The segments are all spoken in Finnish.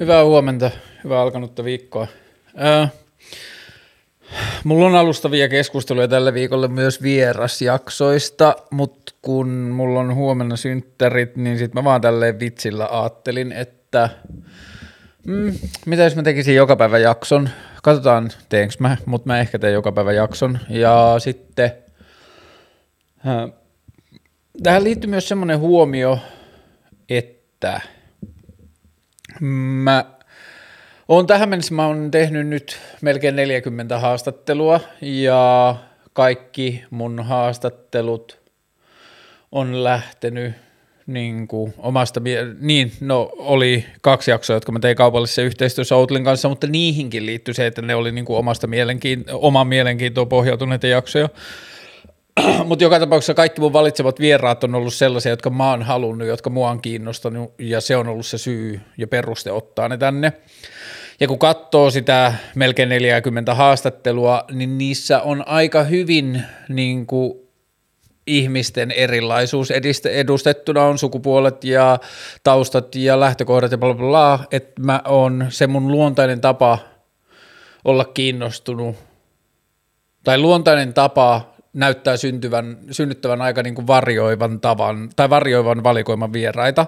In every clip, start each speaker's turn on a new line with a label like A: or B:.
A: Hyvää huomenta, hyvää alkanutta viikkoa. Ää, mulla on alustavia keskusteluja tällä viikolla myös vierasjaksoista, mutta kun mulla on huomenna synttärit, niin sit mä vaan tälleen vitsillä ajattelin, että mm, mitä jos mä tekisin joka päivä jakson. Katsotaan teenkö mä, mutta mä ehkä teen joka päivä jakson. Ja sitten ää, tähän liittyy myös semmoinen huomio, että – Mä oon tähän mennessä mä oon tehnyt nyt melkein 40 haastattelua ja kaikki mun haastattelut on lähtenyt niin kuin omasta, niin no oli kaksi jaksoa, jotka mä tein kaupallisessa yhteistyössä Outlin kanssa, mutta niihinkin liittyy se, että ne oli niin kuin omasta mielenkiin, oman mielenkiintoon pohjautuneita jaksoja. Mutta joka tapauksessa kaikki mun valitsemat vieraat on ollut sellaisia, jotka mä oon halunnut, jotka mua on kiinnostanut ja se on ollut se syy ja peruste ottaa ne tänne. Ja kun katsoo sitä melkein 40 haastattelua, niin niissä on aika hyvin niin kuin ihmisten erilaisuus edustettuna on sukupuolet ja taustat ja lähtökohdat ja bla bla bla, että mä on se mun luontainen tapa olla kiinnostunut tai luontainen tapa näyttää syntyvän, synnyttävän aika niin kuin varjoivan tavan tai varjoivan valikoiman vieraita.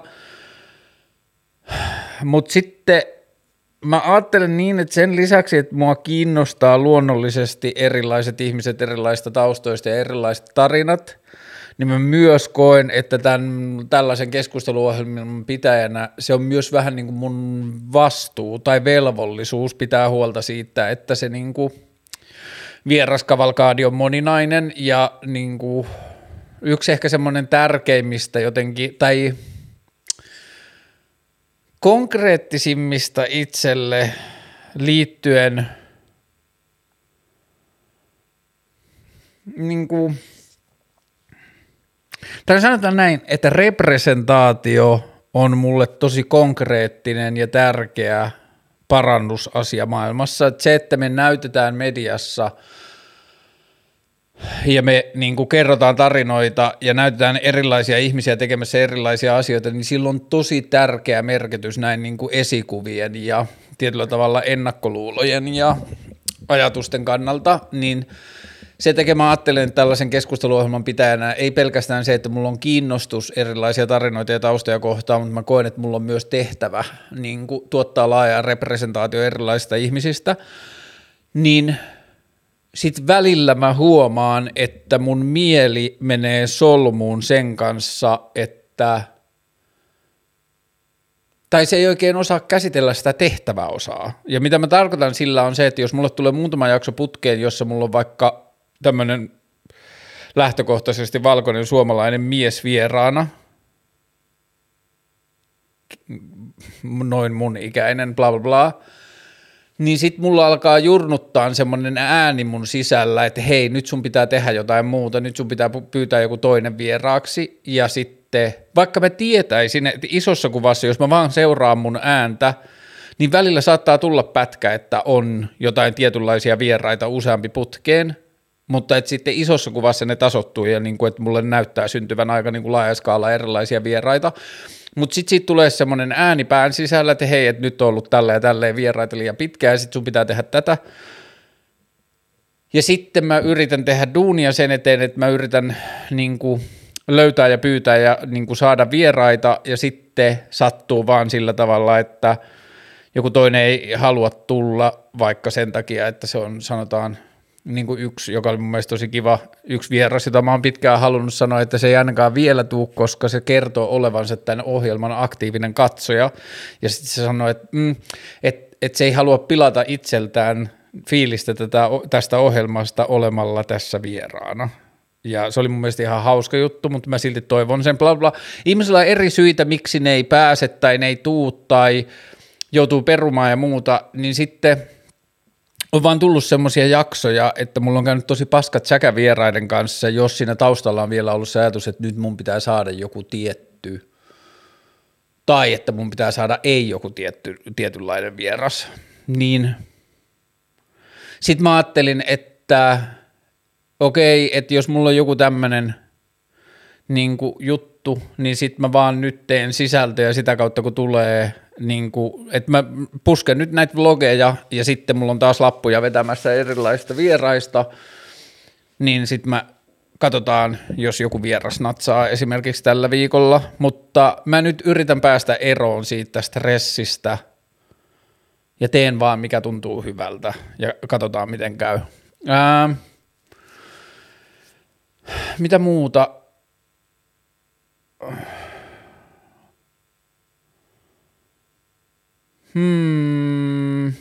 A: Mutta sitten mä ajattelen niin, että sen lisäksi, että mua kiinnostaa luonnollisesti erilaiset ihmiset erilaisista taustoista ja erilaiset tarinat, niin mä myös koen, että tämän, tällaisen keskusteluohjelman pitäjänä se on myös vähän niin kuin mun vastuu tai velvollisuus pitää huolta siitä, että se niin kuin – vieraskavalkaadi on moninainen ja niin kuin, yksi ehkä semmoinen tärkeimmistä jotenkin, tai konkreettisimmista itselle liittyen niin kuin, tai sanotaan näin, että representaatio on mulle tosi konkreettinen ja tärkeä parannusasia maailmassa. Että se, että me näytetään mediassa ja me niin kuin kerrotaan tarinoita ja näytetään erilaisia ihmisiä tekemässä erilaisia asioita, niin silloin on tosi tärkeä merkitys näin niin kuin esikuvien ja tietyllä tavalla ennakkoluulojen ja ajatusten kannalta, niin – se tekee, mä ajattelen tällaisen keskusteluohjelman pitäjänä, ei pelkästään se, että mulla on kiinnostus erilaisia tarinoita ja taustoja kohtaan, mutta mä koen, että mulla on myös tehtävä niin kuin tuottaa laaja representaatio erilaisista ihmisistä, niin sitten välillä mä huomaan, että mun mieli menee solmuun sen kanssa, että tai se ei oikein osaa käsitellä sitä tehtäväosaa. Ja mitä mä tarkoitan sillä on se, että jos mulle tulee muutama jakso putkeen, jossa mulla on vaikka tämmöinen lähtökohtaisesti valkoinen suomalainen mies vieraana, noin mun ikäinen, bla bla bla, niin sit mulla alkaa jurnuttaa semmoinen ääni mun sisällä, että hei, nyt sun pitää tehdä jotain muuta, nyt sun pitää pyytää joku toinen vieraaksi, ja sitten, vaikka mä tietäisin, että isossa kuvassa, jos mä vaan seuraan mun ääntä, niin välillä saattaa tulla pätkä, että on jotain tietynlaisia vieraita useampi putkeen, mutta että sitten isossa kuvassa ne tasottuu ja niin kuin, että mulle näyttää syntyvän aika niin kuin laaja skaala erilaisia vieraita. Mutta sitten siitä tulee semmoinen ääni pään sisällä, että hei, että nyt on ollut tällä ja tälleen vieraita liian pitkään ja sitten sun pitää tehdä tätä. Ja sitten mä yritän tehdä duunia sen eteen, että mä yritän niin kuin, löytää ja pyytää ja niin kuin, saada vieraita ja sitten sattuu vaan sillä tavalla, että joku toinen ei halua tulla vaikka sen takia, että se on sanotaan – niin kuin yksi, joka oli mun mielestä tosi kiva, yksi vieras, jota mä oon pitkään halunnut sanoa, että se ei ainakaan vielä tuu, koska se kertoo olevansa tämän ohjelman aktiivinen katsoja. Ja sitten se sanoi, että, mm, että, että se ei halua pilata itseltään fiilistä tätä, tästä ohjelmasta olemalla tässä vieraana. Ja se oli mun mielestä ihan hauska juttu, mutta mä silti toivon sen bla bla. Ihmisillä on eri syitä, miksi ne ei pääse tai ne ei tuu tai joutuu perumaan ja muuta, niin sitten – on vaan tullut semmoisia jaksoja, että mulla on käynyt tosi paskat säkävieraiden kanssa, jos siinä taustalla on vielä ollut se ajatus, että nyt mun pitää saada joku tietty, tai että mun pitää saada ei joku tietty, tietynlainen vieras, niin sitten mä ajattelin, että okei, että jos mulla on joku tämmöinen niin juttu, niin sitten mä vaan nyt teen sisältöä sitä kautta, kun tulee niin kuin, että mä pusken nyt näitä vlogeja ja sitten mulla on taas lappuja vetämässä erilaisista vieraista, niin sitten mä katsotaan, jos joku vieras natsaa esimerkiksi tällä viikolla, mutta mä nyt yritän päästä eroon siitä stressistä ja teen vaan mikä tuntuu hyvältä ja katsotaan miten käy. Ää, mitä muuta? Hmm.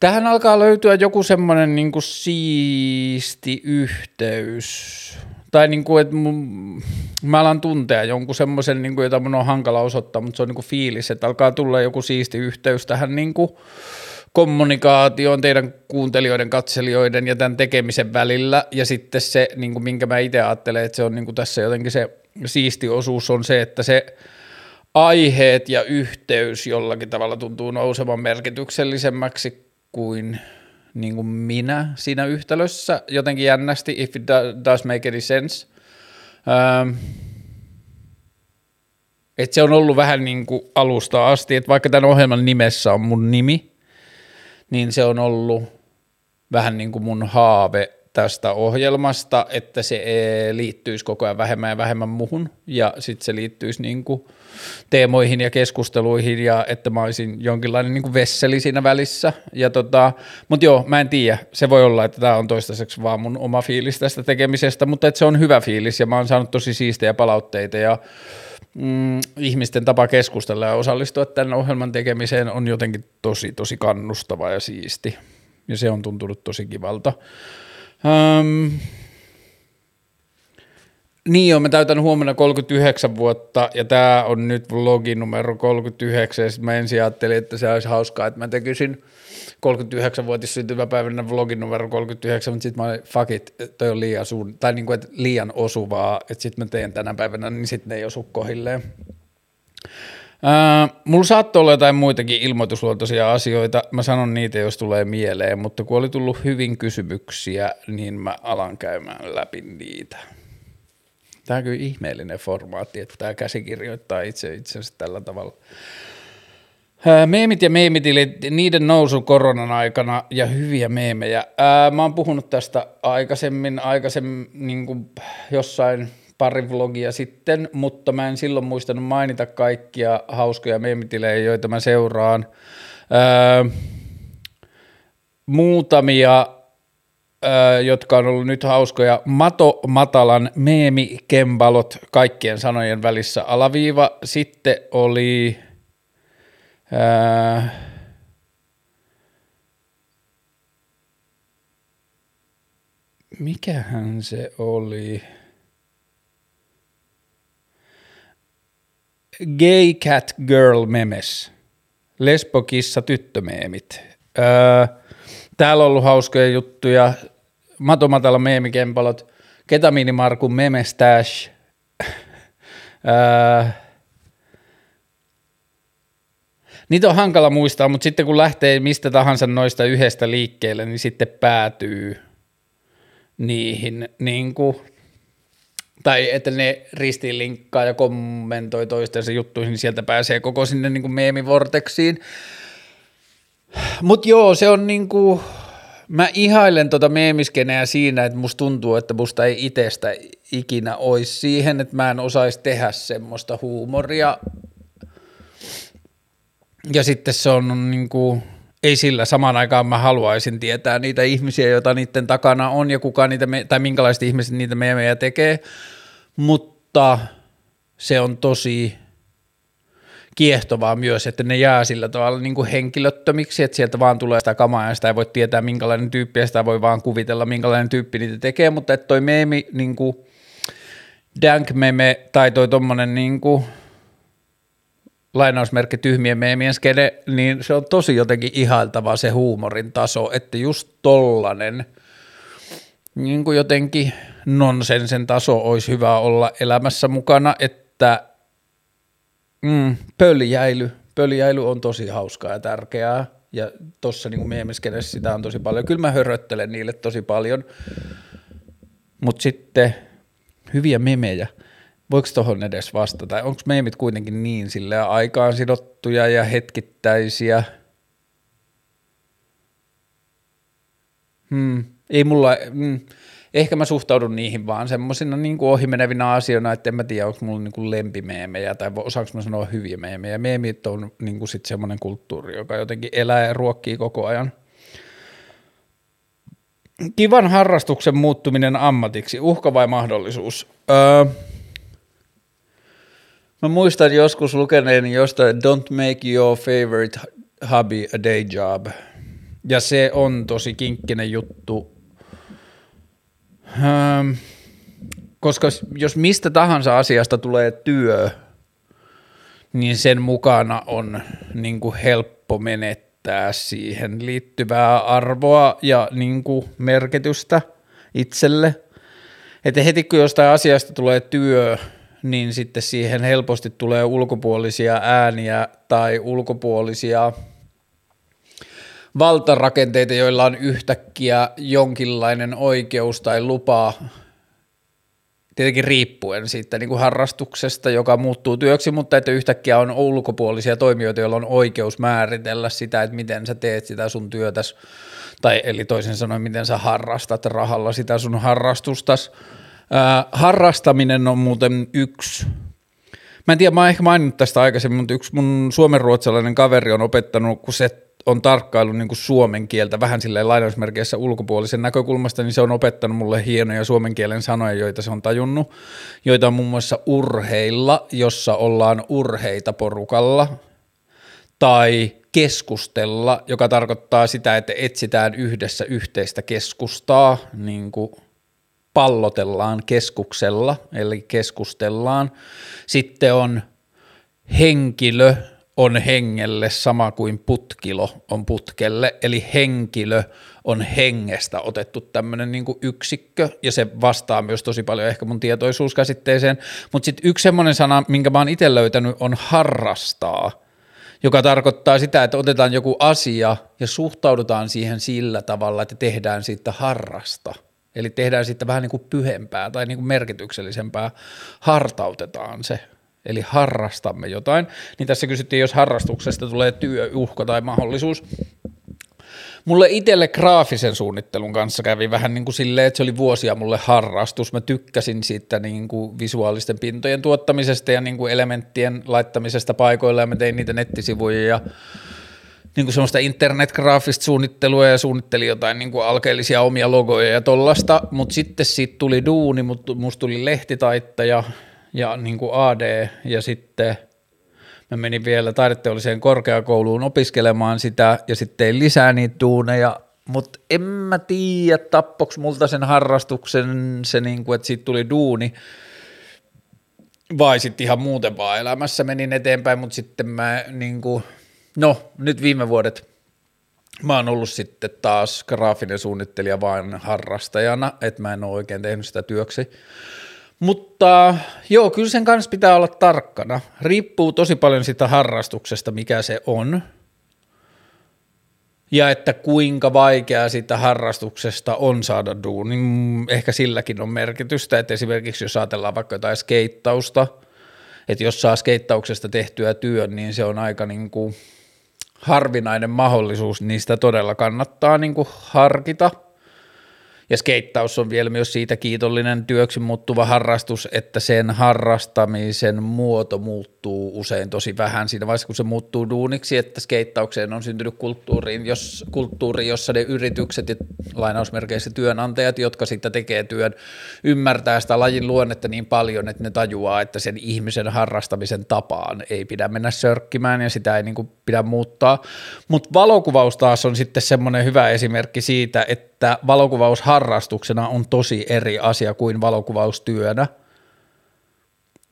A: Tähän alkaa löytyä joku semmoinen niin siisti yhteys. Tai niin kuin, että mun, mä alan tuntea jonkun semmoisen, niin kuin, jota mun on hankala osoittaa, mutta se on niin kuin fiilis, että alkaa tulla joku siisti yhteys tähän niin kuin kommunikaatioon teidän kuuntelijoiden, katselijoiden ja tämän tekemisen välillä. Ja sitten se, niin kuin minkä mä itse ajattelen, että se on niin kuin tässä jotenkin se siisti osuus on se, että se – aiheet ja yhteys jollakin tavalla tuntuu nousevan merkityksellisemmäksi kuin, niin kuin minä siinä yhtälössä. Jotenkin jännästi, if it does make any sense. Ähm, että se on ollut vähän niin kuin alusta asti, että vaikka tämän ohjelman nimessä on mun nimi, niin se on ollut vähän niin kuin mun haave tästä ohjelmasta, että se eh, liittyisi koko ajan vähemmän ja vähemmän muhun ja sitten se liittyisi niin kuin teemoihin ja keskusteluihin ja että mä olisin jonkinlainen niin kuin vesseli siinä välissä. Ja tota, mutta joo, mä en tiedä, se voi olla, että tämä on toistaiseksi vaan mun oma fiilis tästä tekemisestä, mutta että se on hyvä fiilis ja mä oon saanut tosi siistejä palautteita ja mm, ihmisten tapa keskustella ja osallistua tämän ohjelman tekemiseen on jotenkin tosi, tosi kannustava ja siisti. Ja se on tuntunut tosi kivalta. Um, niin joo, mä täytän huomenna 39 vuotta ja tämä on nyt vlogi numero 39 ja mä ensin ajattelin, että se olisi hauskaa, että mä tekisin 39-vuotis syntymäpäivänä vlogin numero 39, mutta sitten mä olin, fuck it, toi on liian, suun, tai niinku, että liian osuvaa, että sitten mä teen tänä päivänä, niin sitten ne ei osu kohilleen. Äh, mulla saattoi olla jotain muitakin ilmoitusluontoisia asioita, mä sanon niitä, jos tulee mieleen, mutta kun oli tullut hyvin kysymyksiä, niin mä alan käymään läpi niitä. Tämä on kyllä ihmeellinen formaatti, että tämä käsikirjoittaa itse itsensä tällä tavalla. Meemit ja meemitilit, niiden nousu koronan aikana ja hyviä meemejä. Mä oon puhunut tästä aikaisemmin, aikaisemmin niin kuin jossain pari vlogia sitten, mutta mä en silloin muistanut mainita kaikkia hauskoja meemitilejä, joita mä seuraan. Muutamia jotka on ollut nyt hauskoja. Mato Matalan meemi Kembalot kaikkien sanojen välissä alaviiva. Sitten oli... Ää, mikähän se oli? Gay Cat Girl Memes. Lesbokissa tyttömeemit. Öö, täällä on ollut hauskoja juttuja matomatala meemikempalot, ketamiinimarkun memestash, Niitä on hankala muistaa, mutta sitten kun lähtee mistä tahansa noista yhdestä liikkeelle, niin sitten päätyy niihin, niin kuin, tai että ne ristilinkkaa ja kommentoi toistensa juttuihin, niin sieltä pääsee koko sinne niin kuin meemivorteksiin. Mutta joo, se on niin kuin, mä ihailen tota meemiskeneä siinä, että musta tuntuu, että musta ei itsestä ikinä olisi siihen, että mä en osaisi tehdä semmoista huumoria. Ja sitten se on niin kuin, ei sillä samaan aikaan mä haluaisin tietää niitä ihmisiä, joita niiden takana on ja kuka niitä, me- tai minkälaiset ihmiset niitä meemejä tekee, mutta se on tosi kiehtovaa myös, että ne jää sillä tavalla niin kuin henkilöttömiksi, että sieltä vaan tulee sitä kamaa ja sitä ei voi tietää minkälainen tyyppi ja sitä voi vaan kuvitella minkälainen tyyppi niitä tekee, mutta että toi meemi, niin kuin dank meme tai toi tommonen niin kuin, lainausmerkki tyhmien meemien skede, niin se on tosi jotenkin ihailtava se huumorin taso, että just tollanen niin kuin jotenkin nonsensen taso olisi hyvä olla elämässä mukana, että Mm, pöljäily. Pöljäily on tosi hauskaa ja tärkeää. Ja tuossa niin meemiskenessä sitä on tosi paljon. Kyllä mä höröttelen niille tosi paljon. Mutta sitten hyviä memejä. Voiko tuohon edes vastata? Onko meemit kuitenkin niin sille aikaan sidottuja ja hetkittäisiä? Hmm. Ei mulla, mm, ehkä mä suhtaudun niihin vaan semmoisina niin ohimenevinä asioina, että en mä tiedä, onko mulla niin lempimeemejä tai osaanko mä sanoa hyviä meemejä. Meemit on niin kuin sit semmoinen kulttuuri, joka jotenkin elää ja ruokkii koko ajan. Kivan harrastuksen muuttuminen ammatiksi, uhka vai mahdollisuus? Öö, mä muistan joskus lukeneeni jostain Don't make your favorite hobby a day job. Ja se on tosi kinkkinen juttu Ähm, koska jos mistä tahansa asiasta tulee työ, niin sen mukana on niin kuin helppo menettää siihen liittyvää arvoa ja niin kuin merkitystä itselle. Että heti kun jostain asiasta tulee työ, niin sitten siihen helposti tulee ulkopuolisia ääniä tai ulkopuolisia – valtarakenteita, joilla on yhtäkkiä jonkinlainen oikeus tai lupa, tietenkin riippuen siitä niin kuin harrastuksesta, joka muuttuu työksi, mutta että yhtäkkiä on ulkopuolisia toimijoita, joilla on oikeus määritellä sitä, että miten sä teet sitä sun työtäs, tai eli toisin sanoen, miten sä harrastat rahalla sitä sun harrastustas. Ää, harrastaminen on muuten yksi Mä en tiedä, mä oon ehkä maininnut tästä aikaisemmin, mutta yksi mun suomenruotsalainen kaveri on opettanut, kun se on tarkkailu niin suomen kieltä vähän silleen lainausmerkeissä ulkopuolisen näkökulmasta, niin se on opettanut mulle hienoja suomen kielen sanoja, joita se on tajunnut, joita on muun muassa urheilla, jossa ollaan urheita porukalla, tai keskustella, joka tarkoittaa sitä, että etsitään yhdessä yhteistä keskustaa, niin kuin pallotellaan keskuksella, eli keskustellaan. Sitten on henkilö, on hengelle sama kuin putkilo on putkelle, eli henkilö on hengestä otettu tämmöinen niin yksikkö, ja se vastaa myös tosi paljon ehkä mun tietoisuuskäsitteeseen, mutta sitten yksi semmoinen sana, minkä mä oon itse löytänyt, on harrastaa, joka tarkoittaa sitä, että otetaan joku asia ja suhtaudutaan siihen sillä tavalla, että tehdään siitä harrasta. Eli tehdään siitä vähän niin kuin pyhempää tai niin kuin merkityksellisempää, hartautetaan se eli harrastamme jotain, niin tässä kysyttiin, jos harrastuksesta tulee työ, uhka tai mahdollisuus. Mulle itselle graafisen suunnittelun kanssa kävi vähän niin kuin silleen, että se oli vuosia mulle harrastus. Mä tykkäsin siitä niin kuin visuaalisten pintojen tuottamisesta ja niin kuin elementtien laittamisesta paikoilla ja mä tein niitä nettisivuja ja niin kuin semmoista internetgraafista suunnittelua ja suunnittelin jotain niin kuin alkeellisia omia logoja ja tollasta, mutta sitten siitä tuli duuni, mutta musta tuli lehtitaittaja ja niin kuin AD ja sitten mä menin vielä taideteolliseen korkeakouluun opiskelemaan sitä ja sitten tein lisää niitä duuneja, mutta en mä tiedä tappoks multa sen harrastuksen se niin kuin, että siitä tuli duuni vai sitten ihan muuten vaan elämässä menin eteenpäin, mutta sitten mä niin kuin, no nyt viime vuodet mä oon ollut sitten taas graafinen suunnittelija vain harrastajana, että mä en ole oikein tehnyt sitä työksi, mutta joo, kyllä sen kanssa pitää olla tarkkana. Riippuu tosi paljon sitä harrastuksesta, mikä se on. Ja että kuinka vaikeaa sitä harrastuksesta on saada duuni. Mm, ehkä silläkin on merkitystä, että esimerkiksi jos ajatellaan vaikka jotain skeittausta, että jos saa skeittauksesta tehtyä työn, niin se on aika niin kuin harvinainen mahdollisuus, niin sitä todella kannattaa niin kuin harkita – ja skeittaus on vielä myös siitä kiitollinen työksi muuttuva harrastus, että sen harrastamisen muoto muuttuu usein tosi vähän siinä vaiheessa, kun se muuttuu duuniksi, että skeittaukseen on syntynyt kulttuuriin, jos, kulttuuri, jossa ne yritykset ja lainausmerkeissä työnantajat, jotka sitten tekee työn, ymmärtää sitä lajin luonnetta niin paljon, että ne tajuaa, että sen ihmisen harrastamisen tapaan ei pidä mennä sörkkimään ja sitä ei niin kuin pidä muuttaa. Mutta valokuvaus taas on sitten semmoinen hyvä esimerkki siitä, että valokuvaus harrastuksena on tosi eri asia kuin valokuvaustyönä.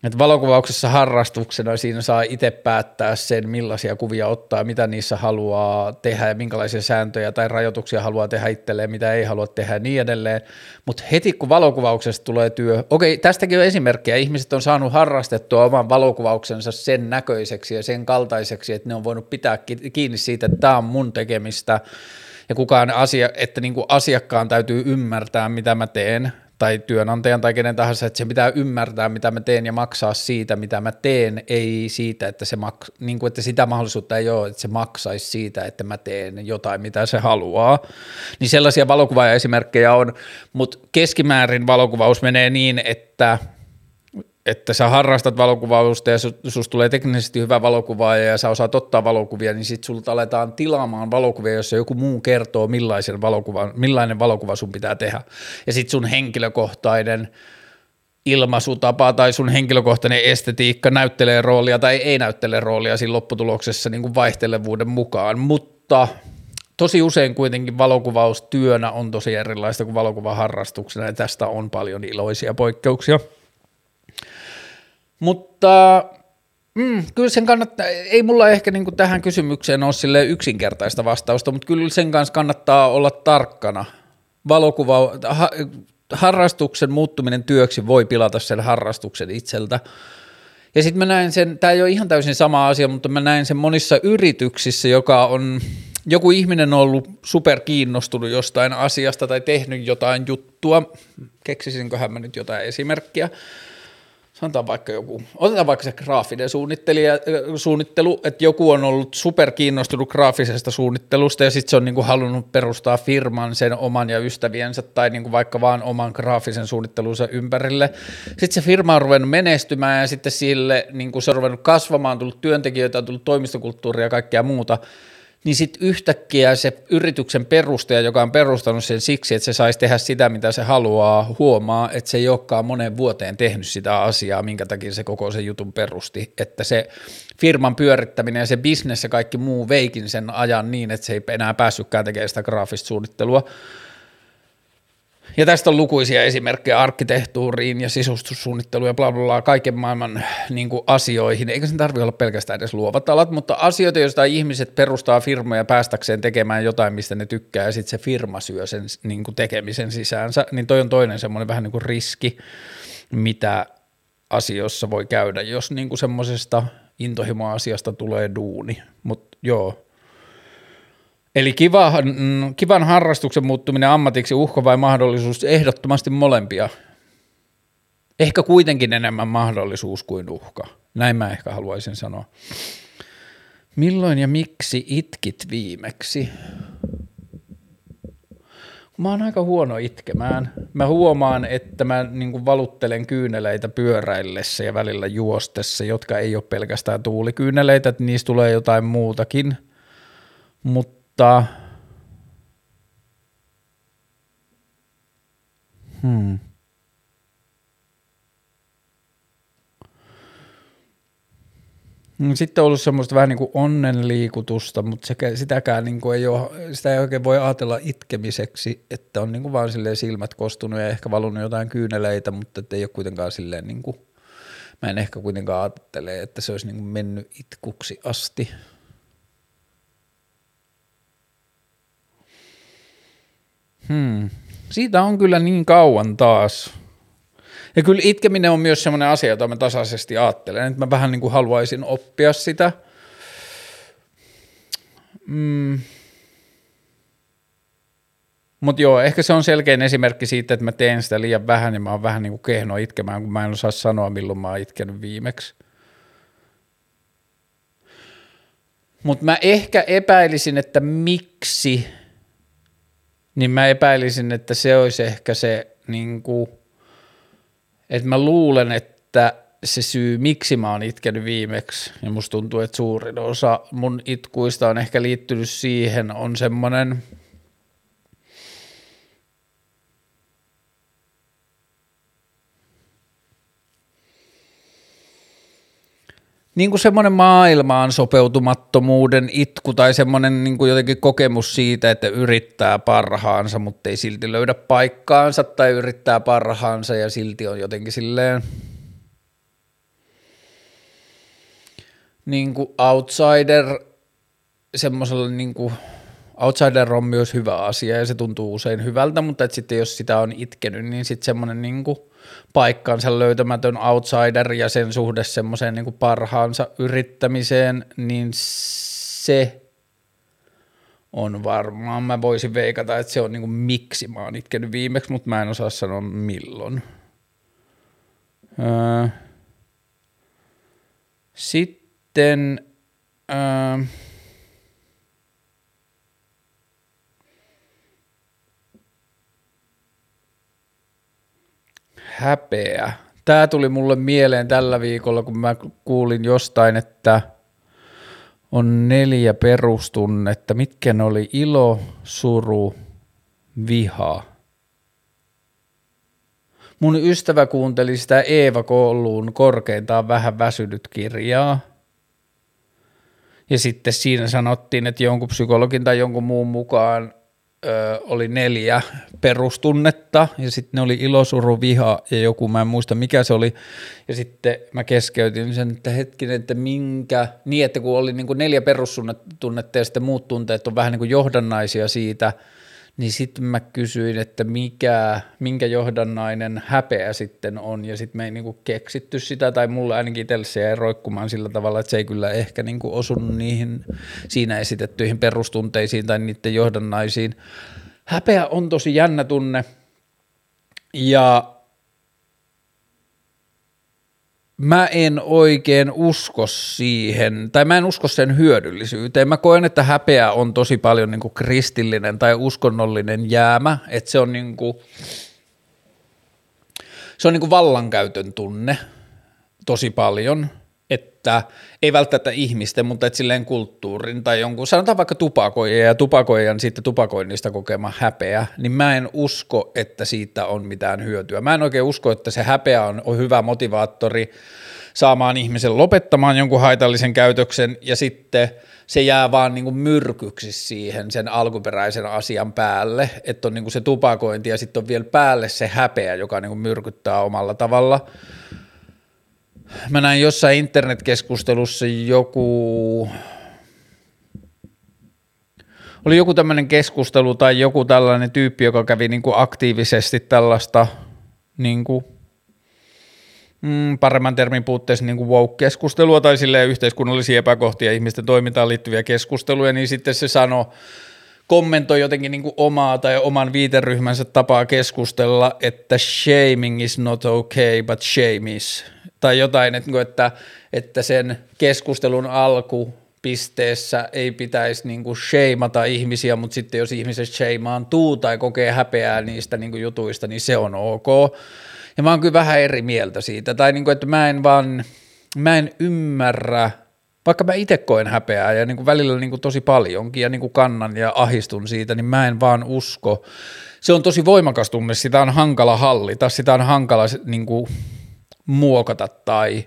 A: Et valokuvauksessa harrastuksena siinä saa itse päättää sen, millaisia kuvia ottaa, mitä niissä haluaa tehdä ja minkälaisia sääntöjä tai rajoituksia haluaa tehdä itselleen, mitä ei halua tehdä ja niin edelleen. Mutta heti kun valokuvauksesta tulee työ, okei, tästäkin on esimerkkejä, ihmiset on saanut harrastettua oman valokuvauksensa sen näköiseksi ja sen kaltaiseksi, että ne on voinut pitää kiinni siitä, että tämä on mun tekemistä – ja kukaan asia, että niin kuin asiakkaan täytyy ymmärtää, mitä mä teen, tai työnantajan tai kenen tahansa, että se pitää ymmärtää, mitä mä teen ja maksaa siitä, mitä mä teen, ei siitä, että, se mak- niin kuin, että sitä mahdollisuutta ei ole, että se maksaisi siitä, että mä teen jotain, mitä se haluaa. Niin sellaisia valokuvaajaesimerkkejä on, mutta keskimäärin valokuvaus menee niin, että – että sä harrastat valokuvausta ja susta tulee teknisesti hyvä valokuvaaja ja sä osaat ottaa valokuvia, niin sit sulta aletaan tilaamaan valokuvia, jossa joku muu kertoo, millaisen valokuva, millainen valokuva sun pitää tehdä. Ja sit sun henkilökohtainen ilmaisutapa tai sun henkilökohtainen estetiikka näyttelee roolia tai ei näyttele roolia siinä lopputuloksessa niin kuin vaihtelevuuden mukaan, mutta tosi usein kuitenkin valokuvaustyönä on tosi erilaista kuin valokuvaharrastuksena ja tästä on paljon iloisia poikkeuksia. Mutta mm, kyllä sen kannattaa, ei mulla ehkä niinku tähän kysymykseen ole sille yksinkertaista vastausta, mutta kyllä sen kanssa kannattaa olla tarkkana. Valokuva, ha, harrastuksen muuttuminen työksi voi pilata sen harrastuksen itseltä. Ja sitten mä näen sen, tämä ei ole ihan täysin sama asia, mutta mä näen sen monissa yrityksissä, joka on, joku ihminen on ollut super kiinnostunut jostain asiasta tai tehnyt jotain juttua, keksisinköhän mä nyt jotain esimerkkiä, sanotaan vaikka joku, otetaan vaikka se graafinen suunnittelija, suunnittelu, että joku on ollut super kiinnostunut graafisesta suunnittelusta ja sitten se on niinku halunnut perustaa firman sen oman ja ystäviensä tai niinku vaikka vaan oman graafisen suunnittelunsa ympärille. Sitten se firma on ruvennut menestymään ja sitten sille niinku se on ruvennut kasvamaan, tullut työntekijöitä, on tullut toimistokulttuuria ja kaikkea muuta – niin sitten yhtäkkiä se yrityksen perustaja, joka on perustanut sen siksi, että se saisi tehdä sitä, mitä se haluaa, huomaa, että se ei olekaan monen vuoteen tehnyt sitä asiaa, minkä takia se koko sen jutun perusti, että se firman pyörittäminen ja se bisnes ja kaikki muu veikin sen ajan niin, että se ei enää päässytkään tekemään sitä graafista suunnittelua, ja tästä on lukuisia esimerkkejä arkkitehtuuriin ja sisustussuunnitteluun ja bla bla bla, kaiken maailman niin kuin asioihin. Eikä sen tarvitse olla pelkästään edes luovat alat, mutta asioita, joista ihmiset perustaa firmoja päästäkseen tekemään jotain, mistä ne tykkää, ja sitten se firma syö sen niin kuin tekemisen sisäänsä, niin toi on toinen semmoinen vähän niin kuin riski, mitä asioissa voi käydä, jos niin semmoisesta intohimoasiasta tulee duuni. Mutta joo, Eli kiva, kivan harrastuksen muuttuminen ammatiksi uhka vai mahdollisuus? Ehdottomasti molempia. Ehkä kuitenkin enemmän mahdollisuus kuin uhka. Näin mä ehkä haluaisin sanoa. Milloin ja miksi itkit viimeksi? Mä oon aika huono itkemään. Mä huomaan, että mä niin valuttelen kyyneleitä pyöräillessä ja välillä juostessa, jotka ei ole pelkästään tuulikyyneleitä, että niistä tulee jotain muutakin. Mutta mutta... Hmm. Sitten on ollut semmoista vähän niin kuin onnenliikutusta, mutta sekä, sitäkään niin kuin ei ole, sitä ei oikein voi ajatella itkemiseksi, että on niin kuin vaan silleen silmät kostunut ja ehkä valunut jotain kyyneleitä, mutta ei ole kuitenkaan silleen niin kuin, mä en ehkä kuitenkaan ajattele, että se olisi niin kuin mennyt itkuksi asti. Hmm. Siitä on kyllä niin kauan taas. Ja kyllä itkeminen on myös semmoinen asia, jota mä tasaisesti ajattelen, että mä vähän niin kuin haluaisin oppia sitä. Mm. Mutta joo, ehkä se on selkein esimerkki siitä, että mä teen sitä liian vähän ja mä oon vähän niin kuin kehno itkemään, kun mä en osaa sanoa, milloin mä oon itkenyt viimeksi. Mutta mä ehkä epäilisin, että miksi – niin mä epäilisin, että se olisi ehkä se, niin kuin, että mä luulen, että se syy, miksi mä oon itkenyt viimeksi, ja musta tuntuu, että suurin osa mun itkuista on ehkä liittynyt siihen, on semmoinen – niin kuin semmoinen maailmaan sopeutumattomuuden itku tai semmoinen niin kuin jotenkin kokemus siitä, että yrittää parhaansa, mutta ei silti löydä paikkaansa tai yrittää parhaansa ja silti on jotenkin silleen niin kuin outsider semmoisella niin kuin outsider on myös hyvä asia ja se tuntuu usein hyvältä, mutta että sitten jos sitä on itkenyt, niin sitten semmoinen niin kuin paikkansa löytämätön outsider ja sen suhde semmoiseen niin parhaansa yrittämiseen, niin se on varmaan. Mä voisin veikata, että se on niinku miksi mä oon itkenyt viimeksi, mutta mä en osaa sanoa milloin. Öö. Sitten öö. Häpeä. Tämä tuli mulle mieleen tällä viikolla, kun mä kuulin jostain, että on neljä perustunnetta. Mitkä ne oli? Ilo, suru, viha. Mun ystävä kuunteli sitä Eeva Kouluun korkeintaan vähän väsynyt kirjaa. Ja sitten siinä sanottiin, että jonkun psykologin tai jonkun muun mukaan oli neljä perustunnetta ja sitten ne oli ilosuru, viha ja joku, mä en muista mikä se oli. Ja sitten mä keskeytin sen, että hetkinen, että minkä, niin että kun oli niin kuin neljä perustunnetta ja sitten muut tunteet on vähän niin kuin johdannaisia siitä – niin sitten mä kysyin, että mikä, minkä johdannainen häpeä sitten on, ja sitten me ei niinku keksitty sitä, tai mulla ainakin itselle se jäi roikkumaan sillä tavalla, että se ei kyllä ehkä niinku osunut niihin siinä esitettyihin perustunteisiin tai niiden johdannaisiin. Häpeä on tosi jännä tunne, ja mä en oikein usko siihen, tai mä en usko sen hyödyllisyyteen. Mä koen, että häpeä on tosi paljon niin kuin kristillinen tai uskonnollinen jäämä, että se on niin kuin, se on niin kuin vallankäytön tunne tosi paljon – että ei välttämättä ihmisten, mutta että silleen kulttuurin tai jonkun, sanotaan vaikka tupakoija ja tupakoijan sitten tupakoinnista kokema häpeä, niin mä en usko, että siitä on mitään hyötyä. Mä en oikein usko, että se häpeä on, on hyvä motivaattori saamaan ihmisen lopettamaan jonkun haitallisen käytöksen ja sitten se jää vaan niin kuin myrkyksi siihen sen alkuperäisen asian päälle, että on niin kuin se tupakointi ja sitten on vielä päälle se häpeä, joka niin kuin myrkyttää omalla tavalla mä näin jossain internetkeskustelussa joku, oli joku tämmöinen keskustelu tai joku tällainen tyyppi, joka kävi niin kuin aktiivisesti tällaista niin kuin, mm, paremman termin puutteessa niin kuin woke-keskustelua tai sille yhteiskunnallisia epäkohtia ihmisten toimintaan liittyviä keskusteluja, niin sitten se sanoi, kommentoi jotenkin niin kuin omaa tai oman viiteryhmänsä tapaa keskustella, että shaming is not okay, but shame is tai jotain, että, että, että sen keskustelun alku pisteessä ei pitäisi niin kuin sheimata ihmisiä, mutta sitten jos ihmiset tuu tai kokee häpeää niistä niin kuin jutuista, niin se on ok. Ja mä oon kyllä vähän eri mieltä siitä, tai niin kuin, että mä en vaan, mä en ymmärrä, vaikka mä itse koen häpeää ja niin kuin välillä niin kuin tosi paljonkin ja niin kuin kannan ja ahistun siitä, niin mä en vaan usko. Se on tosi voimakas tunne, sitä on hankala hallita, sitä on hankala niin kuin, muokata tai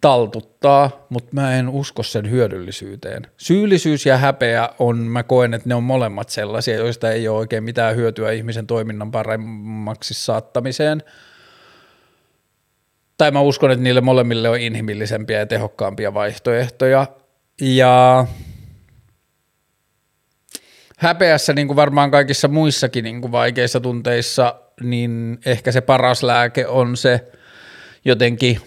A: taltuttaa, mutta mä en usko sen hyödyllisyyteen. Syyllisyys ja häpeä on, mä koen, että ne on molemmat sellaisia, joista ei ole oikein mitään hyötyä ihmisen toiminnan paremmaksi saattamiseen. Tai mä uskon, että niille molemmille on inhimillisempiä ja tehokkaampia vaihtoehtoja. Ja häpeässä, niin kuin varmaan kaikissa muissakin niin kuin vaikeissa tunteissa, niin ehkä se paras lääke on se – jotenkin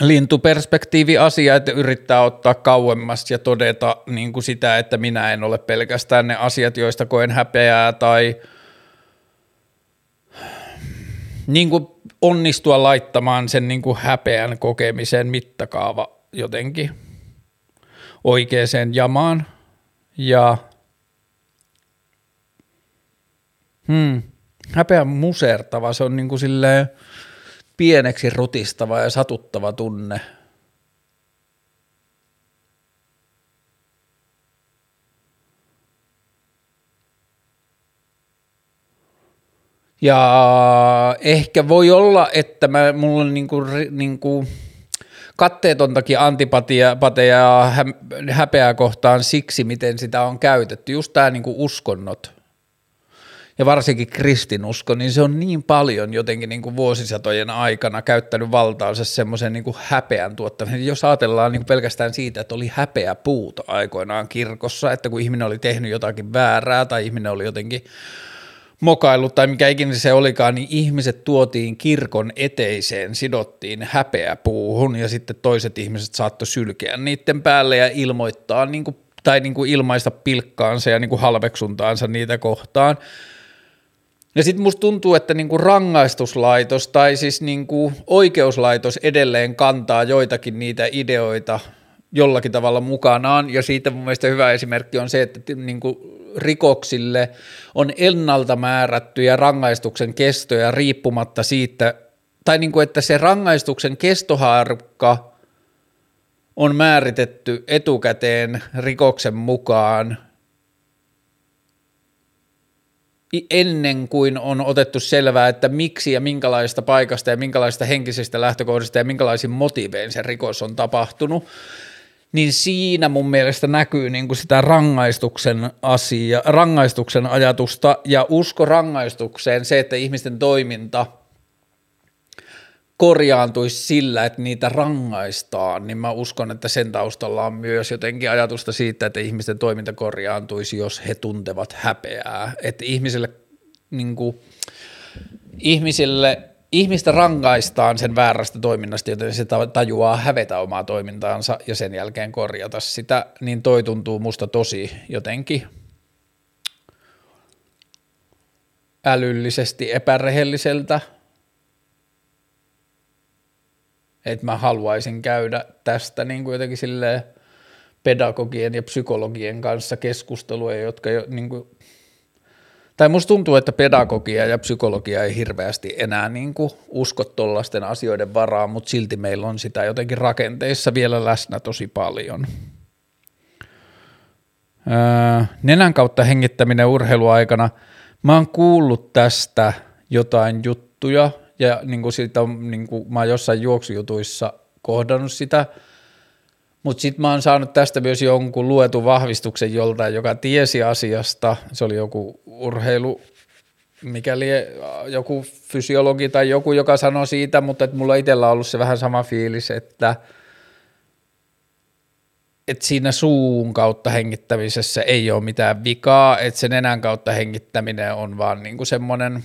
A: lintuperspektiivi asia, että yrittää ottaa kauemmas ja todeta niin kuin sitä, että minä en ole pelkästään ne asiat, joista koen häpeää tai niin kuin onnistua laittamaan sen niin kuin häpeän kokemisen mittakaava jotenkin oikeaan jamaan. Ja hmm, häpeä musertava, se on niin kuin silleen – pieneksi rutistava ja satuttava tunne. Ja ehkä voi olla, että mä, mulla on niinku, niinku katteetontakin antipatia häpeää kohtaan siksi, miten sitä on käytetty. Just tämä niinku uskonnot ja varsinkin kristinusko, niin se on niin paljon jotenkin niin kuin vuosisatojen aikana käyttänyt valtaansa semmoisen niin kuin häpeän tuottamisen. Jos ajatellaan niin kuin pelkästään siitä, että oli häpeä puuta aikoinaan kirkossa, että kun ihminen oli tehnyt jotakin väärää tai ihminen oli jotenkin mokaillut tai mikä ikinä se olikaan, niin ihmiset tuotiin kirkon eteiseen, sidottiin häpeä puuhun ja sitten toiset ihmiset saattoi sylkeä niiden päälle ja ilmoittaa niin kuin tai niin kuin ilmaista pilkkaansa ja niin kuin halveksuntaansa niitä kohtaan. Ja sitten musta tuntuu, että niinku rangaistuslaitos tai siis niinku oikeuslaitos edelleen kantaa joitakin niitä ideoita jollakin tavalla mukanaan. Ja siitä mun mielestä hyvä esimerkki on se, että niinku rikoksille on ennalta määrättyjä rangaistuksen kestoja riippumatta siitä, tai niinku, että se rangaistuksen kestoharkka on määritetty etukäteen rikoksen mukaan ennen kuin on otettu selvää, että miksi ja minkälaista paikasta ja minkälaista henkisestä lähtökohdasta ja minkälaisiin motivein se rikos on tapahtunut, niin siinä mun mielestä näkyy niin kuin sitä rangaistuksen asia, rangaistuksen ajatusta ja usko rangaistukseen, se, että ihmisten toiminta – korjaantuisi sillä, että niitä rangaistaan, niin mä uskon, että sen taustalla on myös jotenkin ajatusta siitä, että ihmisten toiminta korjaantuisi, jos he tuntevat häpeää. Että ihmisille, niin kuin, ihmisille, ihmistä rangaistaan sen väärästä toiminnasta, joten se tajuaa hävetä omaa toimintaansa ja sen jälkeen korjata sitä, niin toi tuntuu musta tosi jotenkin älyllisesti epärehelliseltä – että mä haluaisin käydä tästä niin kuin jotenkin silleen pedagogien ja psykologien kanssa keskustelua, jotka jo niin kuin, tai musta tuntuu, että pedagogia ja psykologia ei hirveästi enää niin kuin usko tuollaisten asioiden varaan, mutta silti meillä on sitä jotenkin rakenteissa vielä läsnä tosi paljon. Öö, nenän kautta hengittäminen urheiluaikana. Mä oon kuullut tästä jotain juttuja, ja niin kuin siitä on, niin kuin, mä oon jossain juoksujutuissa kohdannut sitä, mutta sitten mä oon saanut tästä myös jonkun luetun vahvistuksen joltain, joka tiesi asiasta, se oli joku urheilu, mikäli joku fysiologi tai joku, joka sanoi siitä, mutta että mulla itsellä on ollut se vähän sama fiilis, että että siinä suun kautta hengittämisessä ei ole mitään vikaa, että sen nenän kautta hengittäminen on vaan niinku semmoinen –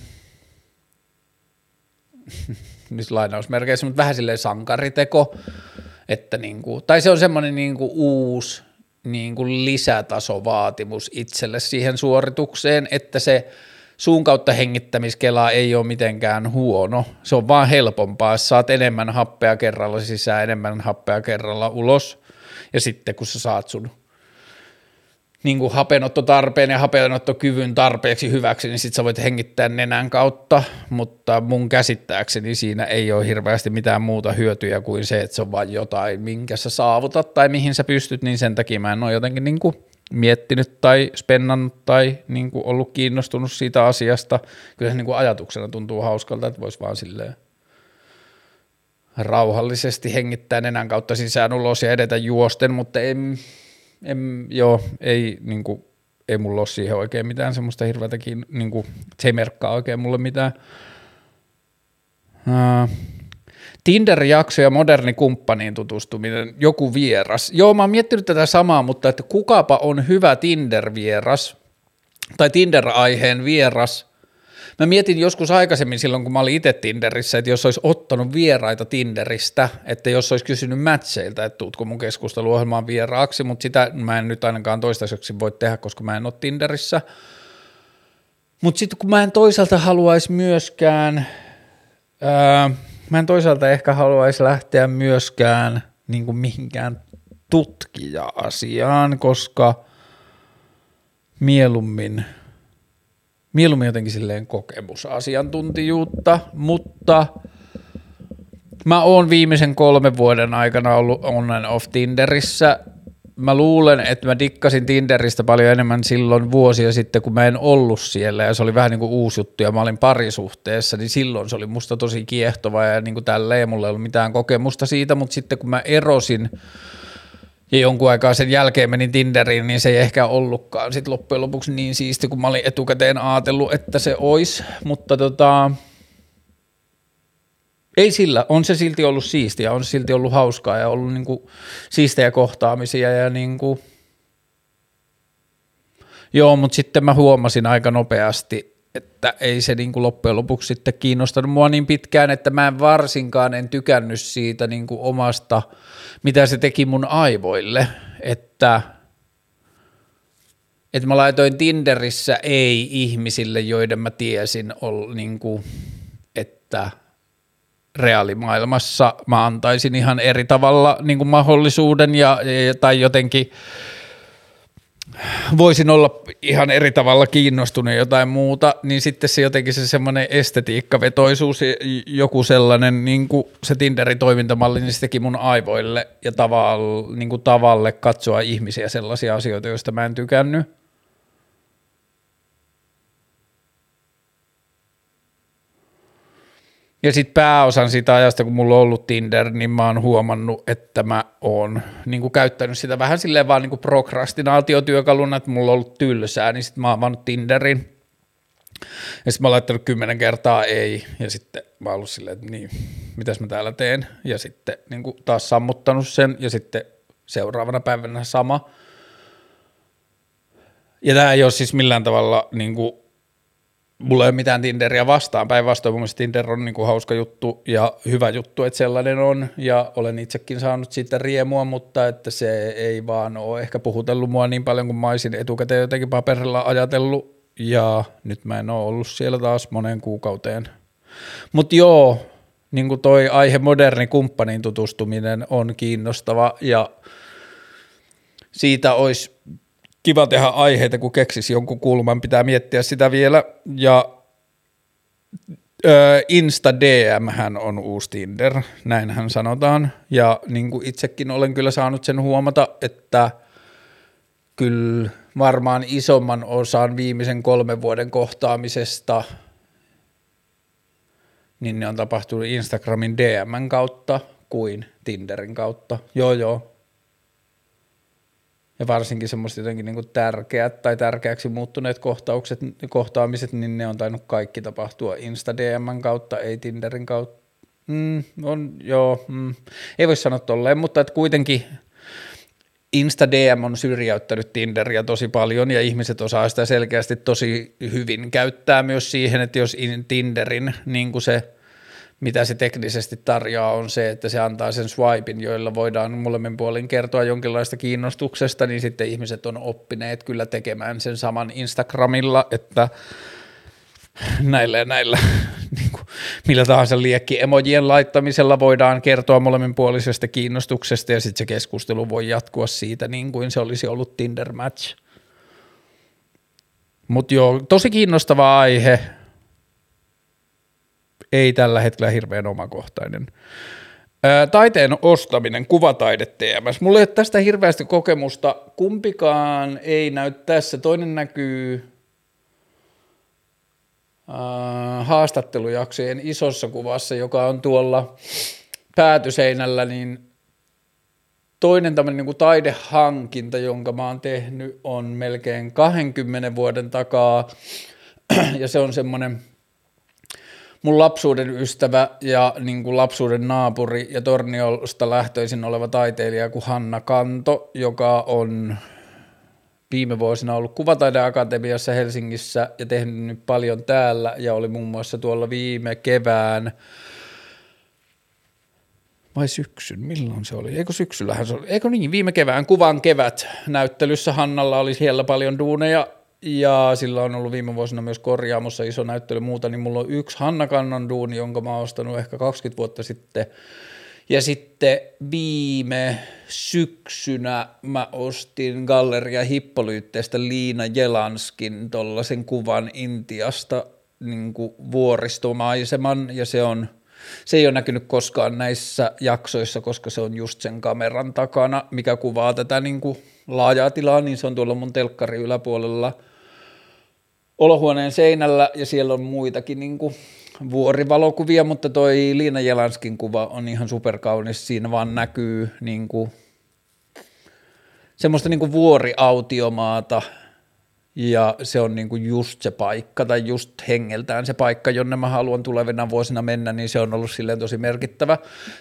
A: nyt lainausmerkeissä, mutta vähän silleen sankariteko, että niin kuin, tai se on semmoinen niin kuin uusi niin kuin lisätasovaatimus itselle siihen suoritukseen, että se suun kautta hengittämiskela ei ole mitenkään huono, se on vaan helpompaa, saat enemmän happea kerralla sisään, enemmän happea kerralla ulos, ja sitten kun sä saat sun niin kuin hapenottotarpeen ja hapenottokyvyn tarpeeksi hyväksi, niin sitten sä voit hengittää nenän kautta, mutta mun käsittääkseni siinä ei ole hirveästi mitään muuta hyötyjä kuin se, että se on vain jotain, minkä sä saavutat tai mihin sä pystyt, niin sen takia mä en ole jotenkin niin kuin miettinyt tai spennannut tai niin kuin ollut kiinnostunut siitä asiasta. Kyllä se niin kuin ajatuksena tuntuu hauskalta, että voisi vaan silleen rauhallisesti hengittää nenän kautta sisään ulos ja edetä juosten, mutta en, en, joo, ei, niin kuin, ei mulla ole siihen oikein mitään semmoista hirveätäkin, kuin, se ei merkkaa oikein mulle mitään. Uh, Tinder-jakso ja moderni kumppaniin tutustuminen, joku vieras. Joo, mä oon miettinyt tätä samaa, mutta että kukapa on hyvä Tinder-vieras tai Tinder-aiheen vieras, Mä mietin joskus aikaisemmin silloin, kun mä olin itse Tinderissä, että jos olisi ottanut vieraita Tinderistä, että jos olisi kysynyt matcheilta, että tuutko mun keskusteluohjelmaan vieraaksi, mutta sitä mä en nyt ainakaan toistaiseksi voi tehdä, koska mä en ole Tinderissä. Mutta sitten kun mä en toisaalta haluaisi myöskään, ää, mä en toisaalta ehkä haluaisi lähteä myöskään niin kuin mihinkään tutkija-asiaan, koska mieluummin – mieluummin jotenkin silleen kokemusasiantuntijuutta, mutta mä oon viimeisen kolmen vuoden aikana ollut on and off Tinderissä. Mä luulen, että mä dikkasin Tinderistä paljon enemmän silloin vuosia sitten, kun mä en ollut siellä ja se oli vähän niin kuin uusi juttu ja mä olin parisuhteessa, niin silloin se oli musta tosi kiehtova ja niin kuin tälleen mulla ei ollut mitään kokemusta siitä, mutta sitten kun mä erosin ja jonkun aikaa sen jälkeen menin Tinderiin, niin se ei ehkä ollutkaan sit loppujen lopuksi niin siisti, kun mä olin etukäteen ajatellut, että se olisi, mutta tota, ei sillä, on se silti ollut siistiä, on se silti ollut hauskaa ja ollut niinku siistejä kohtaamisia ja niinku, joo, mutta sitten mä huomasin aika nopeasti, että ei se niin kuin loppujen lopuksi sitten kiinnostanut mua niin pitkään, että mä en varsinkaan en tykännyt siitä niin kuin omasta, mitä se teki mun aivoille, että että mä laitoin Tinderissä ei ihmisille, joiden mä tiesin, ol, niin kuin, että reaalimaailmassa mä antaisin ihan eri tavalla niin kuin mahdollisuuden ja, tai jotenkin voisin olla ihan eri tavalla kiinnostunut jotain muuta, niin sitten se jotenkin se semmoinen estetiikkavetoisuus, joku sellainen niin kuin se Tinderin toimintamalli, niin se teki mun aivoille ja tavalle, niin kuin tavalle katsoa ihmisiä sellaisia asioita, joista mä en tykännyt. Ja sitten pääosan siitä ajasta, kun mulla on ollut Tinder, niin mä oon huomannut, että mä oon niin käyttänyt sitä vähän silleen vaan niin prokrastinaatiotyökaluna, että mulla on ollut tylsää, niin sitten mä oon avannut Tinderin. Ja sitten mä oon laittanut kymmenen kertaa ei, ja sitten mä oon ollut silleen, että niin, mitäs mä täällä teen, ja sitten niin taas sammuttanut sen, ja sitten seuraavana päivänä sama. Ja tämä ei ole siis millään tavalla niin kuin mulla ei ole mitään Tinderia vastaan, päinvastoin mun mielestä Tinder on niin kuin hauska juttu ja hyvä juttu, että sellainen on. Ja olen itsekin saanut siitä riemua, mutta että se ei vaan ole ehkä puhutellut mua niin paljon kuin mä olisin etukäteen jotenkin paperilla ajatellut. Ja nyt mä en ole ollut siellä taas moneen kuukauteen. Mutta joo, niin kuin toi aihe moderni kumppanin tutustuminen on kiinnostava ja siitä olisi kiva tehdä aiheita, kun keksisi jonkun kulman, pitää miettiä sitä vielä. Ja Insta DM hän on uusi Tinder, näinhän sanotaan. Ja niin kuin itsekin olen kyllä saanut sen huomata, että kyllä varmaan isomman osan viimeisen kolmen vuoden kohtaamisesta niin ne on tapahtunut Instagramin DMn kautta kuin Tinderin kautta. Joo, joo, ja varsinkin semmoiset jotenkin niin tärkeät tai tärkeäksi muuttuneet kohtaukset, kohtaamiset, niin ne on tainnut kaikki tapahtua Insta DMn kautta, ei Tinderin kautta. Mm, on, joo, mm. ei voi sanoa tolleen, mutta että kuitenkin Insta DM on syrjäyttänyt Tinderia tosi paljon ja ihmiset osaa sitä selkeästi tosi hyvin käyttää myös siihen, että jos Tinderin niin kuin se – mitä se teknisesti tarjoaa, on se, että se antaa sen swipin, joilla voidaan molemmin puolin kertoa jonkinlaista kiinnostuksesta, niin sitten ihmiset on oppineet kyllä tekemään sen saman Instagramilla, että näillä ja näillä niin kuin, millä tahansa liekki emojien laittamisella voidaan kertoa molemminpuolisesta kiinnostuksesta ja sitten se keskustelu voi jatkua siitä niin kuin se olisi ollut Tinder match. Mutta joo, tosi kiinnostava aihe, ei tällä hetkellä hirveän omakohtainen. taiteen ostaminen, kuvataide TMS. Mulla ei ole tästä hirveästi kokemusta. Kumpikaan ei näy tässä. Toinen näkyy haastattelujaksojen isossa kuvassa, joka on tuolla päätyseinällä, niin toinen tämmöinen niin taidehankinta, jonka mä oon tehnyt, on melkein 20 vuoden takaa, ja se on semmoinen – mun lapsuuden ystävä ja niin kuin lapsuuden naapuri ja Torniosta lähtöisin oleva taiteilija kuin Hanna Kanto, joka on viime vuosina ollut Kuvataideakatemiassa Helsingissä ja tehnyt nyt paljon täällä ja oli muun muassa tuolla viime kevään vai syksyn, milloin se oli? Eikö syksyllähän se oli? Eikö niin, viime kevään kuvan kevät näyttelyssä Hannalla oli siellä paljon duuneja ja sillä on ollut viime vuosina myös korjaamossa iso näyttely muuta, niin mulla on yksi Hanna Kannan duuni, jonka mä oon ostanut ehkä 20 vuotta sitten. Ja sitten viime syksynä mä ostin Galleria Hippolyytteestä Liina Jelanskin tuollaisen kuvan Intiasta niin vuoristomaiseman, ja se on – se ei ole näkynyt koskaan näissä jaksoissa, koska se on just sen kameran takana, mikä kuvaa tätä niin kuin laajaa tilaa, niin se on tuolla mun telkkari yläpuolella – olohuoneen seinällä ja siellä on muitakin niin kuin vuorivalokuvia, mutta toi Liina Jelanskin kuva on ihan superkaunis. Siinä vaan näkyy niin kuin, semmoista niin kuin vuoriautiomaata ja se on niin kuin just se paikka tai just hengeltään se paikka, jonne mä haluan tulevina vuosina mennä, niin se on ollut silleen tosi merkittävä.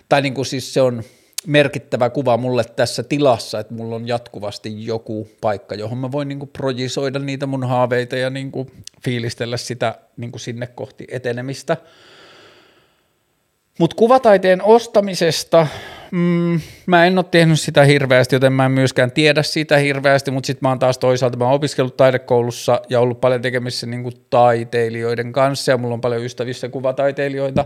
A: Tai niin kuin siis se on merkittävä kuva mulle tässä tilassa, että mulla on jatkuvasti joku paikka, johon mä voin kuin projisoida niitä mun haaveita ja kuin fiilistellä sitä niin kuin sinne kohti etenemistä. Mutta kuvataiteen ostamisesta mm, mä en ole tehnyt sitä hirveästi, joten mä en myöskään tiedä sitä hirveästi, mutta sitten mä oon taas toisaalta, mä oon opiskellut taidekoulussa ja ollut paljon tekemisissä niin kuin taiteilijoiden kanssa ja mulla on paljon ystävissä kuvataiteilijoita,